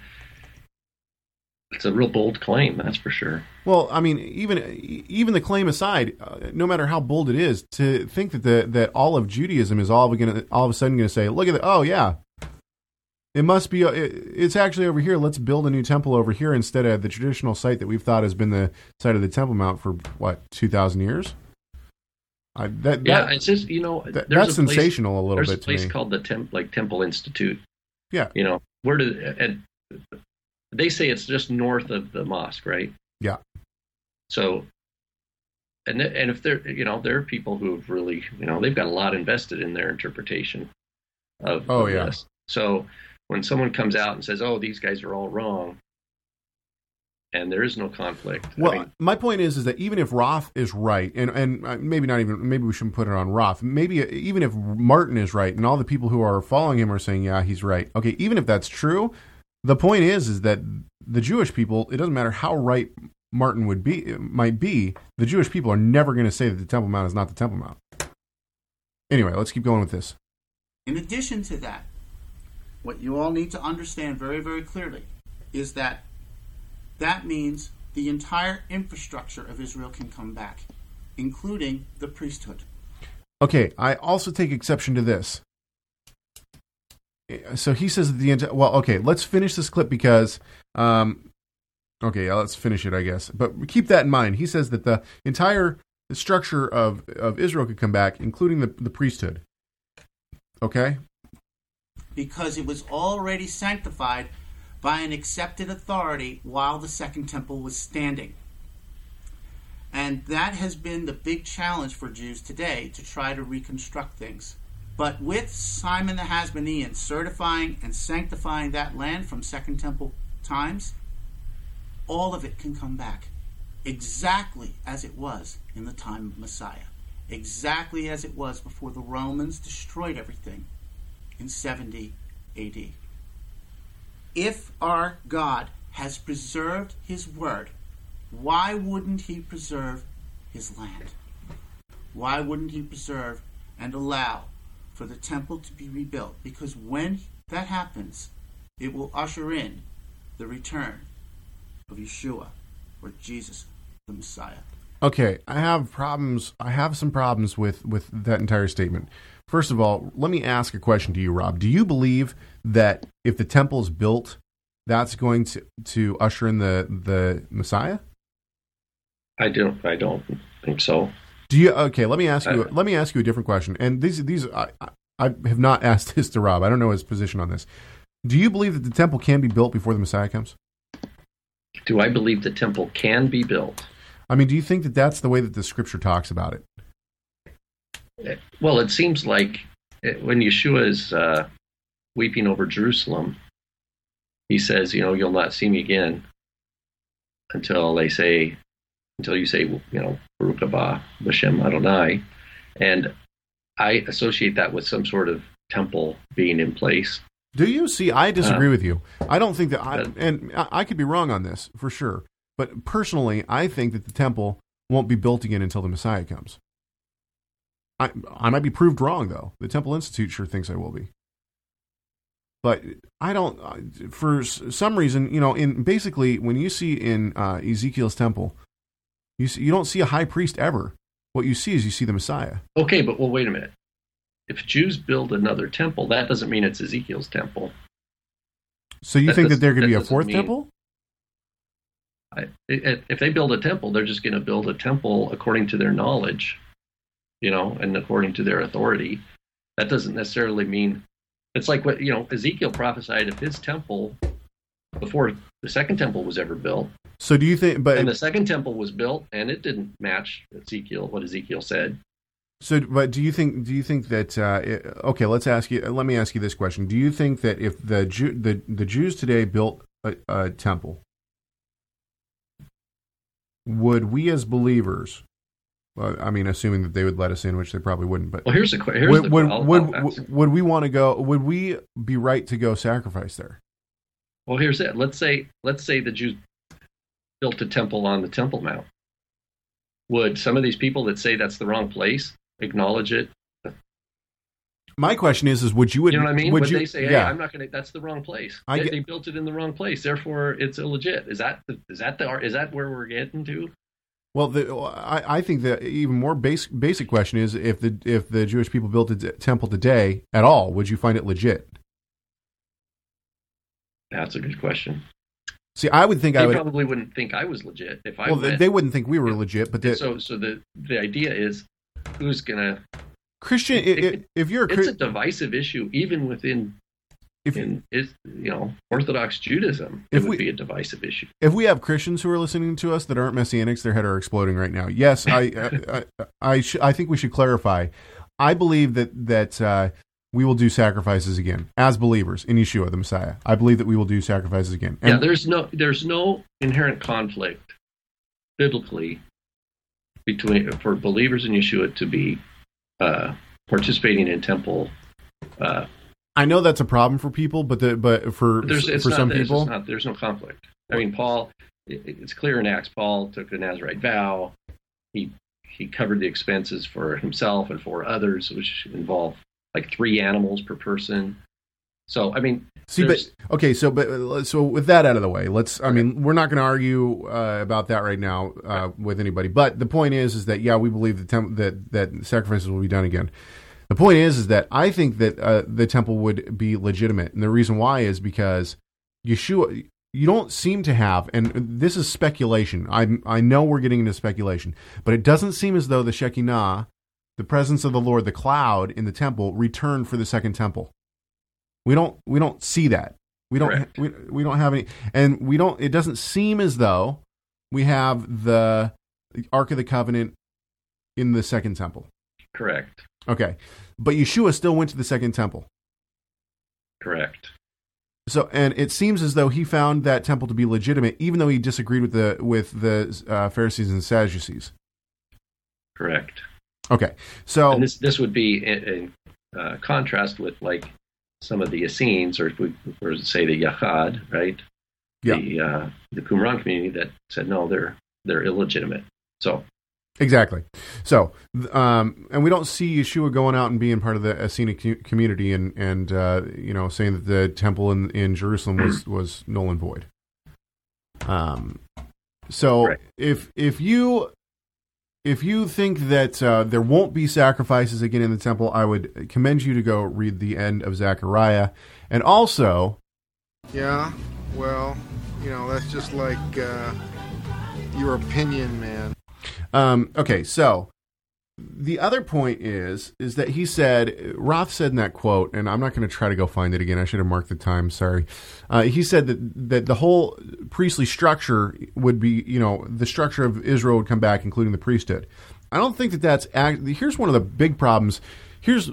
it's a real bold claim, that's for sure. Well, I mean, even even the claim aside, uh, no matter how bold it is, to think that the that all of Judaism is all going to all of a sudden going to say, look at the, oh yeah, it must be, uh, it, it's actually over here. Let's build a new temple over here instead of the traditional site that we've thought has been the site of the Temple Mount for what two thousand years. I, that, Yeah, that- it's just you know that- that's a place- sensational a little there's bit a to place called the Temp, like Temple Institute. Yeah. You know where did and they say it's just north of the mosque, right? Yeah. So, and and if there, you know, there are people who have really, you know, they've got a lot invested in their interpretation of, Oh, of yeah. this. So when someone comes out and says, "Oh, these guys are all wrong," and there is no conflict, I Well, mean, my point is, is that even if Roth is right, and and uh, maybe not even, maybe we shouldn't put it on Roth. Maybe even if Martin is right, and all the people who are following him are saying, yeah, he's right. Okay, even if that's true, the point is, is that the Jewish people, it doesn't matter how right Martin would be, might be, the Jewish people are never going to say that the Temple Mount is not the Temple Mount. Anyway, let's keep going with this. In addition to that, what you all need to understand very, very clearly is that that means the entire infrastructure of Israel can come back, including the priesthood. Okay, I also take exception to this. So he says the well, okay, let's finish this clip because, um, okay, let's finish it, I guess. But keep that in mind. He says that the entire structure of of Israel could come back, including the the priesthood. Okay, because it was already sanctified by an accepted authority while the second temple was standing. And that has been the big challenge for Jews today to try to reconstruct things. But with Simon the Hasmonean certifying and sanctifying that land from Second Temple times, all of it can come back exactly as it was in the time of Messiah, exactly as it was before the Romans destroyed everything in 70 AD. If our God has preserved his word, why wouldn't he preserve his land? Why wouldn't he preserve and allow for the temple to be rebuilt? Because when that happens, it will usher in the return of Yeshua or Jesus, the Messiah. Okay, I have problems. I have some problems with with that entire statement. First of all, let me ask a question to you, Rob. Do you believe that if the temple is built, that's going to to usher in the the Messiah? I don't. I don't think so. Do you? Okay, let me ask you. Uh, let me ask you a different question. And these these I, I have not [LAUGHS] asked this to Rob. I don't know his position on this. Do you believe that the temple can be built before the Messiah comes? Do I believe the temple can be built? I mean, do you think that that's the way that the Scripture talks about it? Well, it seems like it, when Yeshua is uh, weeping over Jerusalem, he says, "You know, you'll not see me again until they say, until you say, you know, Baruch haba Hashem Adonai," and I associate that with some sort of temple being in place. Do you see? I disagree Uh, with you. I don't think that, I, and I could be wrong on this for sure. But personally, I think that the temple won't be built again until the Messiah comes. I I might be proved wrong though. The Temple Institute sure thinks I will be. But I don't. For some reason, you know, in basically when you see in uh, Ezekiel's temple, you see, you don't see a high priest ever. What you see is you see the Messiah. Okay, but well, wait a minute. If Jews build another temple, that doesn't mean it's Ezekiel's temple. So you That think that there could that be a fourth mean- temple? I, if they build a temple, they're just going to build a temple according to their knowledge, you know, and according to their authority. That doesn't necessarily mean it's like what you know Ezekiel prophesied of his temple before the second temple was ever built, So do you think? But and the second temple was built, and it didn't match Ezekiel what Ezekiel said. So, but do you think? Do you think that? Uh, it- okay, let's ask you. Let me ask you this question: Do you think that if the Jew, the the Jews today built a, a temple, would we as believers? Well, I mean, assuming that they would let us in, which they probably wouldn't. But Well, here's the question: would the- would, I'll- would, I'll would we want to go? Would we be right to go sacrifice there? Well, here's it. Let's say let's say the Jews built a temple on the Temple Mount. Would some of these people that say that's the wrong place acknowledge it? My question is: Is would you? You know what I mean? Would Would, you? they say, "Hey, yeah. I'm not going to"? That's the wrong place. They, get- they built it in the wrong place, therefore it's illegit. Is that the, is that the is that where we're getting to? Well, the, I, I think the even more basic basic question is if the if the Jewish people built a temple today at all, would you find it legit? That's a good question. See, I would think They I would. probably wouldn't think I was legit if I well, they, went. they wouldn't think we were legit, but the, so so the the idea is who's gonna Christian. it- i- i- if you're a, it's a divisive issue even within If- in is you know Orthodox Judaism it would we- be a divisive issue. if we have Christians who are listening to us that aren't messianics, their head are exploding right now. Yes, I [LAUGHS] I I, I, sh- I think we should clarify. I believe that that uh, we will do sacrifices again as believers in Yeshua the Messiah. I believe that we will do sacrifices again. yeah, there's no there's no inherent conflict biblically between for believers in Yeshua to be uh, participating in temple. Uh, I know that's a problem for people, but the but for there's for some people, not, there's no conflict. I mean, Paul, it- it's clear in Acts. Paul took the Nazarite vow. He he covered the expenses for himself and for others, which involved like three animals per person. So I mean, See, but okay, so but uh, so with that out of the way, let's. I mean, we're not going to argue uh, about that right now uh, with anybody. But the point is, is that yeah, we believe the temp- that that sacrifices will be done again. The point is, is that I think that uh, the temple would be legitimate, and the reason why is because Yeshua. You don't seem to have, and this is speculation. I I know we're getting into speculation, but it doesn't seem as though the Shekinah, the presence of the Lord, the cloud in the temple, returned for the second temple. We don't we don't see that. We don't Correct. we, we don't have any and we don't it doesn't seem as though we have the Ark of the Covenant in the second temple. correct, Okay. But Yeshua still went to the second temple. correct, So and it seems as though he found that temple to be legitimate even though he disagreed with the with the uh, Pharisees and Sadducees. correct. Okay. So And this this would be in, in uh, contrast with like some of the Essenes, or if we or say the Yachad, right? Yeah. The uh, the Qumran community that said no, they're they're illegitimate. So Exactly. So, um, and we don't see Yeshua going out and being part of the Essene community and and uh, you know saying that the temple in in Jerusalem was [CLEARS THROAT] was null and void. Um, so Right. if if you if you think that uh, there won't be sacrifices again in the temple, I would commend you to go read the end of Zechariah, and also Yeah, well, you know, that's just like uh, your opinion, man. Um, okay, so the other point is is that he said Roth said in that quote, and I'm not going to try to go find it again. I should have marked the time. Sorry. Uh, he said that that the whole priestly structure would be, you know, the structure of Israel would come back, including the priesthood. I don't think that that's. Here's one of the big problems. Here's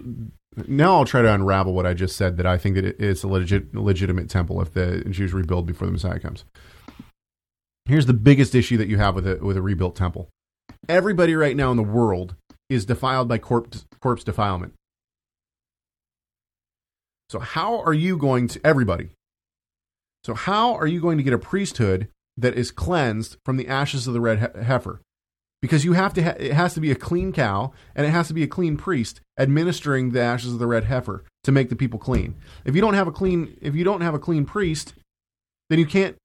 now I'll try to unravel what I just said. That I think that it's a legit, legitimate temple if the Jews rebuild before the Messiah comes. Here's the biggest issue that you have with a with a rebuilt temple. Everybody right now in the world is defiled by corpse corpse defilement. So how are you going to everybody? So how are you going to get a priesthood that is cleansed from the ashes of the red he- heifer? Because you have to ha- it has to be a clean cow and it has to be a clean priest administering the ashes of the red heifer to make the people clean. If you don't have a clean if you don't have a clean priest, then you can't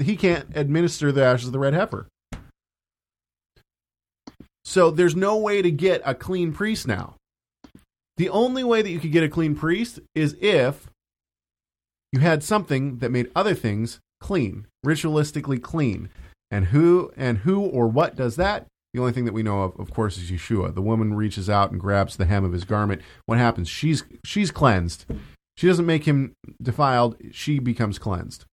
he can't administer the ashes of the red heifer. So there's no way to get a clean priest now. The only way that you could get a clean priest is if you had something that made other things clean, ritualistically clean. And who and who or what does that? The only thing that we know of, of course, is Yeshua. The woman reaches out and grabs the hem of his garment. What happens? She's she's cleansed. She doesn't make him defiled. She becomes cleansed.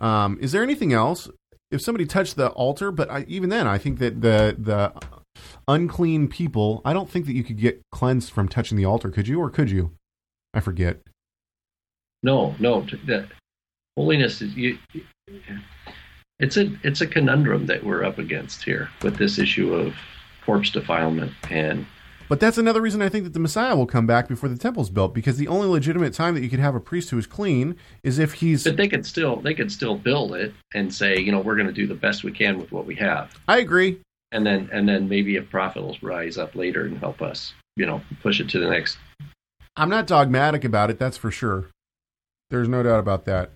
Um, is there anything else? If somebody touched the altar, but I, even then, I think that the the unclean people. I don't think that you could get cleansed from touching the altar. Could you, or could you? I forget. no, no, that holiness is you. It's a it's a conundrum that we're up against here with this issue of corpse defilement and But that's another reason I think that the Messiah will come back before the temple's built, because the only legitimate time that you could have a priest who is clean is if he's. but they could still they could still build it and say you know we're going to do the best we can with what we have I agree. and then and then maybe a prophet will rise up later and help us you know push it to the next I'm not dogmatic about it. That's for sure. There's no doubt about that.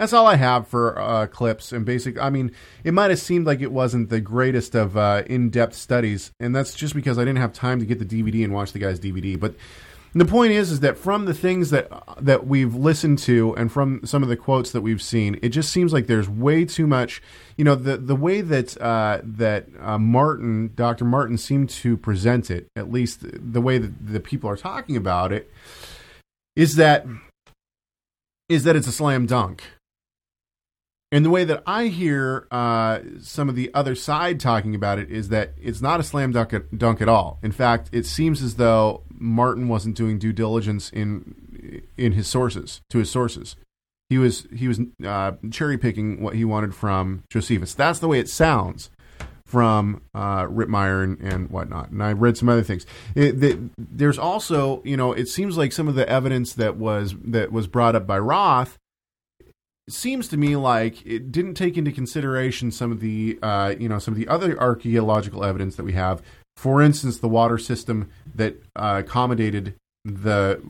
That's all I have for uh, clips and basic. I mean, it might have seemed like it wasn't the greatest of uh, in-depth studies, and that's just because I didn't have time to get the DVD and watch the guy's DVD. But the point is, is that from the things that that we've listened to and from some of the quotes that we've seen, it just seems like there's way too much. You know, the the way that uh, that uh, Martin, Dr. Martin, seemed to present it, at least the way that the people are talking about it, is that is that it's a slam dunk. And the way that I hear uh, some of the other side talking about it is that it's not a slam dunk at, dunk at all. In fact, it seems as though Martin wasn't doing due diligence in in his sources to his sources. He was he was uh, cherry picking what he wanted from Josephus. That's the way it sounds from uh, Ritmeyer and, and whatnot. And I read some other things. It, the, there's also, you know, it seems like some of the evidence that was that was brought up by Roth seems to me like it didn't take into consideration some of the, uh, you know, some of the other archaeological evidence that we have. For instance, the water system that uh, accommodated the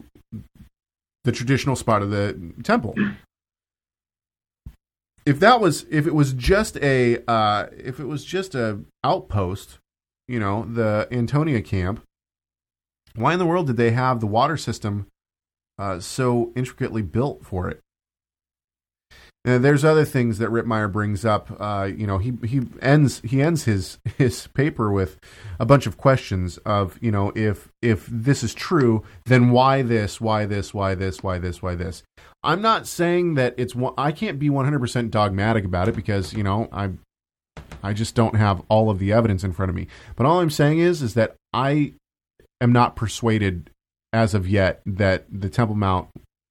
the traditional spot of the temple. If that was, if it was just a, uh, if it was just a outpost, you know, the Antonia camp, why in the world did they have the water system uh, so intricately built for it? And there's other things that Ritmeyer brings up. Uh, you know, he he ends he ends his [LAUGHS] his paper with a bunch of questions of you know if if this is true, then why this, why this, why this, why this, why this. I'm not saying that it's I can't be 100% dogmatic about it because you know I I just don't have all of the evidence in front of me. But all I'm saying is is that I am not persuaded as of yet that the Temple Mount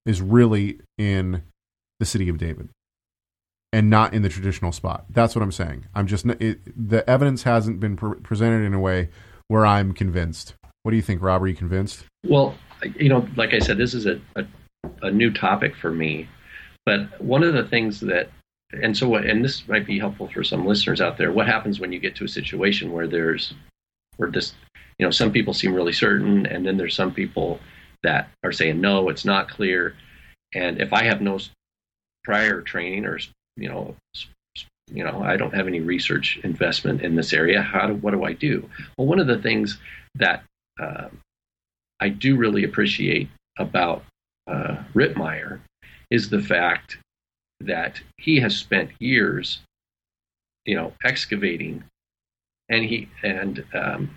is really in the city of David and not in the traditional spot. That's what I'm saying. I'm just it, the evidence hasn't been pre- presented in a way where I'm convinced. What do you think, Rob? Are you convinced? Well, you know, like I said, this is a, a, a new topic for me. But one of the things that, and so, what, and this might be helpful for some listeners out there. What happens when you get to a situation where there's, where this, you know, some people seem really certain, and then there's some people that are saying no, it's not clear. And if I have no prior training or you know, you know, I don't have any research investment in this area. How do what do I do? Well, one of the things that uh, I do really appreciate about uh, Ritmeyer is the fact that he has spent years, you know, excavating, and he and um,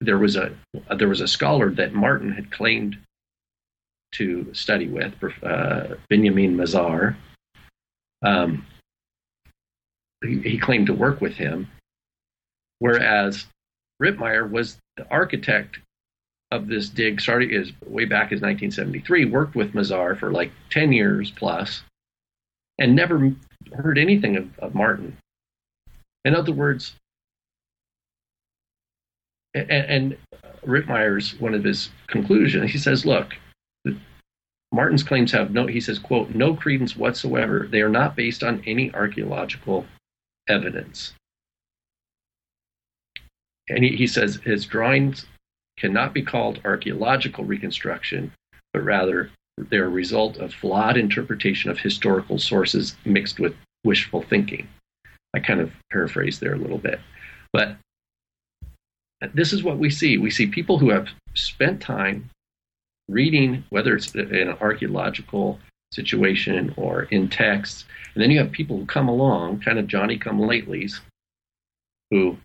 there was a there was a scholar that Martin had claimed to study with, uh, Benjamin Mazar. Um, he, he claimed to work with him, whereas Ritmeyer was the architect of this dig starting is way back as 1973 worked with Mazar for like 10 years plus and never heard anything of, of Martin. In other words and, and Ritmeyer's one of his conclusions he says look Martin's claims have no he says quote no credence whatsoever they are not based on any archaeological evidence and he, he says his drawings cannot be called archaeological reconstruction, but rather they're a result of flawed interpretation of historical sources mixed with wishful thinking. I kind of paraphrase there a little bit. But this is what we see. We see people who have spent time reading, whether it's in an archaeological situation or in texts, and then you have people who come along, kind of Johnny come latelys, who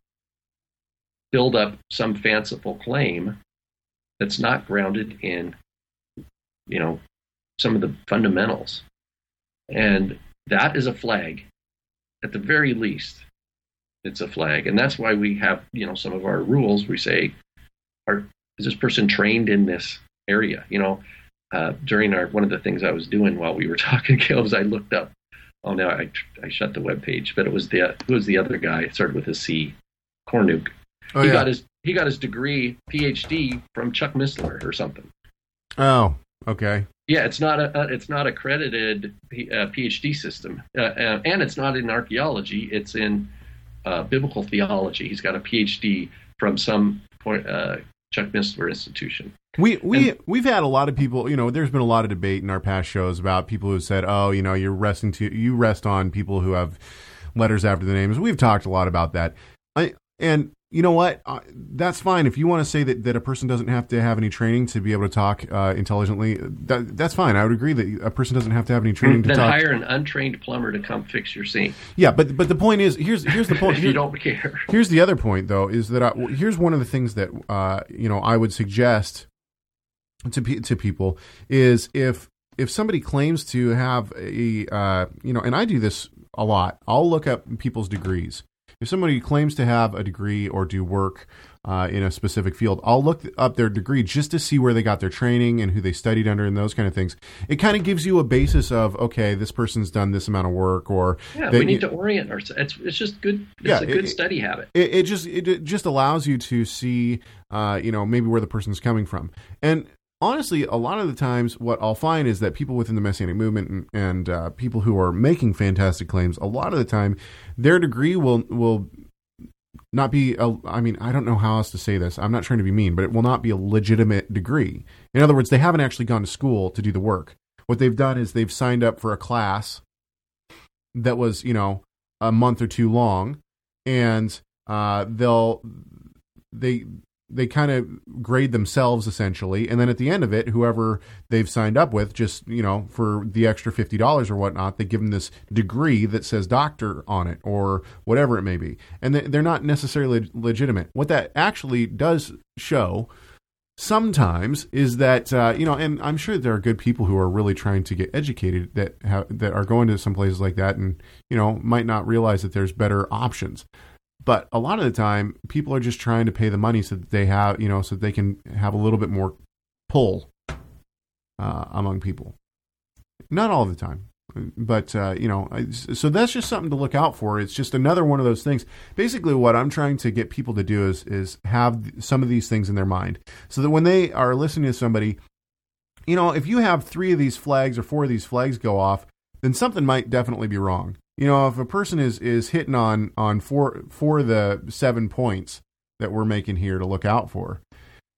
build up some fanciful claim that's not grounded in you know some of the fundamentals. And that is a flag at the very least it's a flag. And that's why we have you know some of our rules. We say are is this person trained in this area you know uh, during our one of the things i was doing while we were [LAUGHS] talking Caleb, was i looked up oh no i, I shut the web page but it was the who was the other guy it started with a c cornuke Oh, he yeah. got his he got his degree PhD from Chuck Missler or something. Oh, okay. Yeah, it's not a, a it's not accredited P- uh, PhD system, uh, uh, and it's not in archaeology. It's in uh, biblical theology. He's got a PhD from some uh, Chuck Missler institution. We we we've had a lot of people. You know, there's been a lot of debate in our past shows about people who said, "Oh, you know, you're resting to you rest on people who have letters after the names." We've talked a lot about that. I and you know what? Uh, that's fine if you want to say that, that a person doesn't have to have any training to be able to talk uh, intelligently. That, that's fine. I would agree that a person doesn't have to have any training to talk. hire an untrained plumber to come fix your sink. Yeah, but but the point is here's here's the point. [LAUGHS] if you don't care. Here's the other point, though, is that I, here's one of the things that uh, you know I would suggest to pe- to people is if if somebody claims to have a uh, you know, and I do this a lot. I'll look up people's degrees. If somebody claims to have a degree or do work uh, in a specific field, I'll look up their degree just to see where they got their training and who they studied under and those kind of things. It kind of gives you a basis of okay, this person's done this amount of work, or Yeah, they- we need to orient ourselves. It's it's just good. It's Yeah, a good it- study habit. it, it just it, it just allows you to see uh, you know maybe where the person's coming from and honestly a lot of the times what i'll find is that people within the messianic movement and, and uh, people who are making fantastic claims a lot of the time their degree will will not be a I mean, I don't know how else to say this. I'm not trying to be mean, but it will not be a legitimate degree. In other words, they haven't actually gone to school to do the work. What they've done is they've signed up for a class that was, you know, a month or two long and uh, they'll they they kind of grade themselves essentially and then at the end of it whoever they've signed up with just you know for the extra $50 or whatnot they give them this degree that says doctor on it or whatever it may be. And they- they're not necessarily legitimate. What that actually does show sometimes is that uh, you know and i'm sure there are good people who are really trying to get educated that have, that are going to some places like that and you know might not realize that there's better options but a lot of the time people are just trying to pay the money so that they have you know so they can have a little bit more pull uh, among people. Not all the time but uh, you know so that's just something to look out for. It's just another one of those things. Basically what i'm trying to get people to do is is have some of these things in their mind so that when they are listening to somebody you know if you have three of these flags or four of these flags go off then something might definitely be wrong you know if a person is is hitting on on four four of the seven points that we're making here to look out for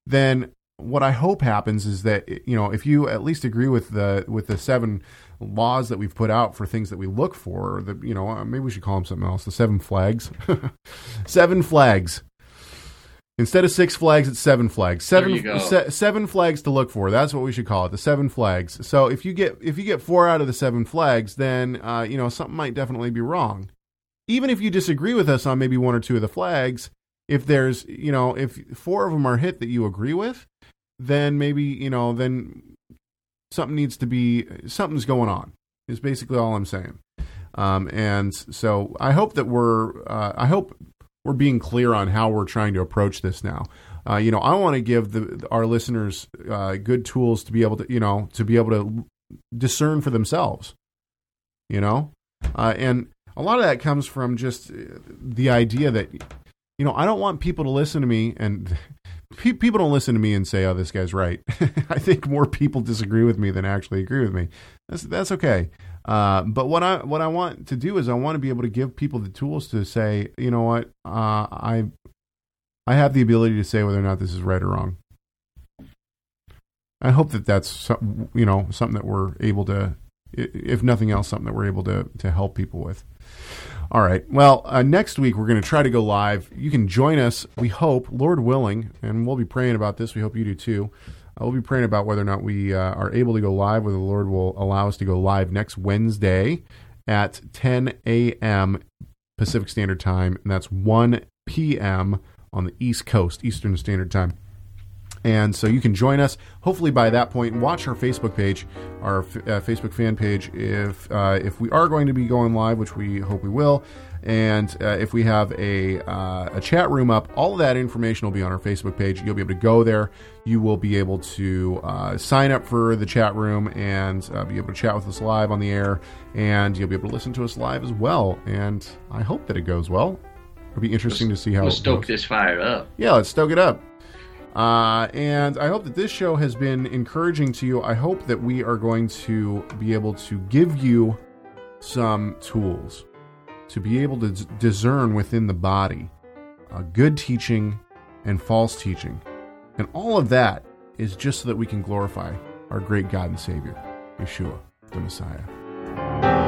then what I hope happens is that you know if you at least agree with the with the seven laws that we've put out for things that we look for, or the you know uh, maybe we should call them something else. The seven flags, [LAUGHS] seven flags. Instead of six flags, it's seven flags. Seven se- seven flags to look for. That's what we should call it. The seven flags. So if you get if you get four out of the seven flags, then uh, you know something might definitely be wrong. Even if you disagree with us on maybe one or two of the flags, if there's you know if four of them are hit that you agree with, then maybe you know then something needs to be something's going on. Is basically all I'm saying. Um, and so I hope that we're uh, I hope we're being clear on how we're trying to approach this now. Uh, you know, I want to give the, our listeners uh, good tools to be able to, you know, to be able to discern for themselves. You know, uh, and a lot of that comes from just uh, the idea that, you know, I don't want people to listen to me and [LAUGHS] pe- people don't listen to me and say, "Oh, this guy's right." [LAUGHS] I think more people disagree with me than actually agree with me. That's that's okay. Uh, but what I what I want to do is I want to be able to give people the tools to say, you know what, uh, I I have the ability to say whether or not this is right or wrong. I hope that that's you know something that we're able to, if nothing else, something that we're able to to help people with. All right. Well, uh, next week we're going to try to go live. You can join us. We hope, Lord willing, and we'll be praying about this. We hope you do too. Uh, we'll be praying about whether or not we uh, are able to go live, whether the Lord will allow us to go live next Wednesday at 10 a.m. Pacific Standard Time, and that's 1 p.m. on the East Coast, Eastern Standard Time. And so you can join us hopefully by that point and watch our Facebook page, our f- uh, Facebook fan page, if uh, if we are going to be going live, which we hope we will. And uh, if we have a, uh, a chat room up, all of that information will be on our Facebook page. You'll be able to go there. You will be able to uh, sign up for the chat room and uh, be able to chat with us live on the air. And you'll be able to listen to us live as well. And I hope that it goes well. It'll be interesting to see how Let's stoke goes. this fire up. Yeah, let's stoke it up. Uh, and I hope that this show has been encouraging to you. I hope that we are going to be able to give you some tools to be able to discern within the body uh, good teaching and false teaching. And all of that is just so that we can glorify our great God and Savior, Yeshua, the Messiah.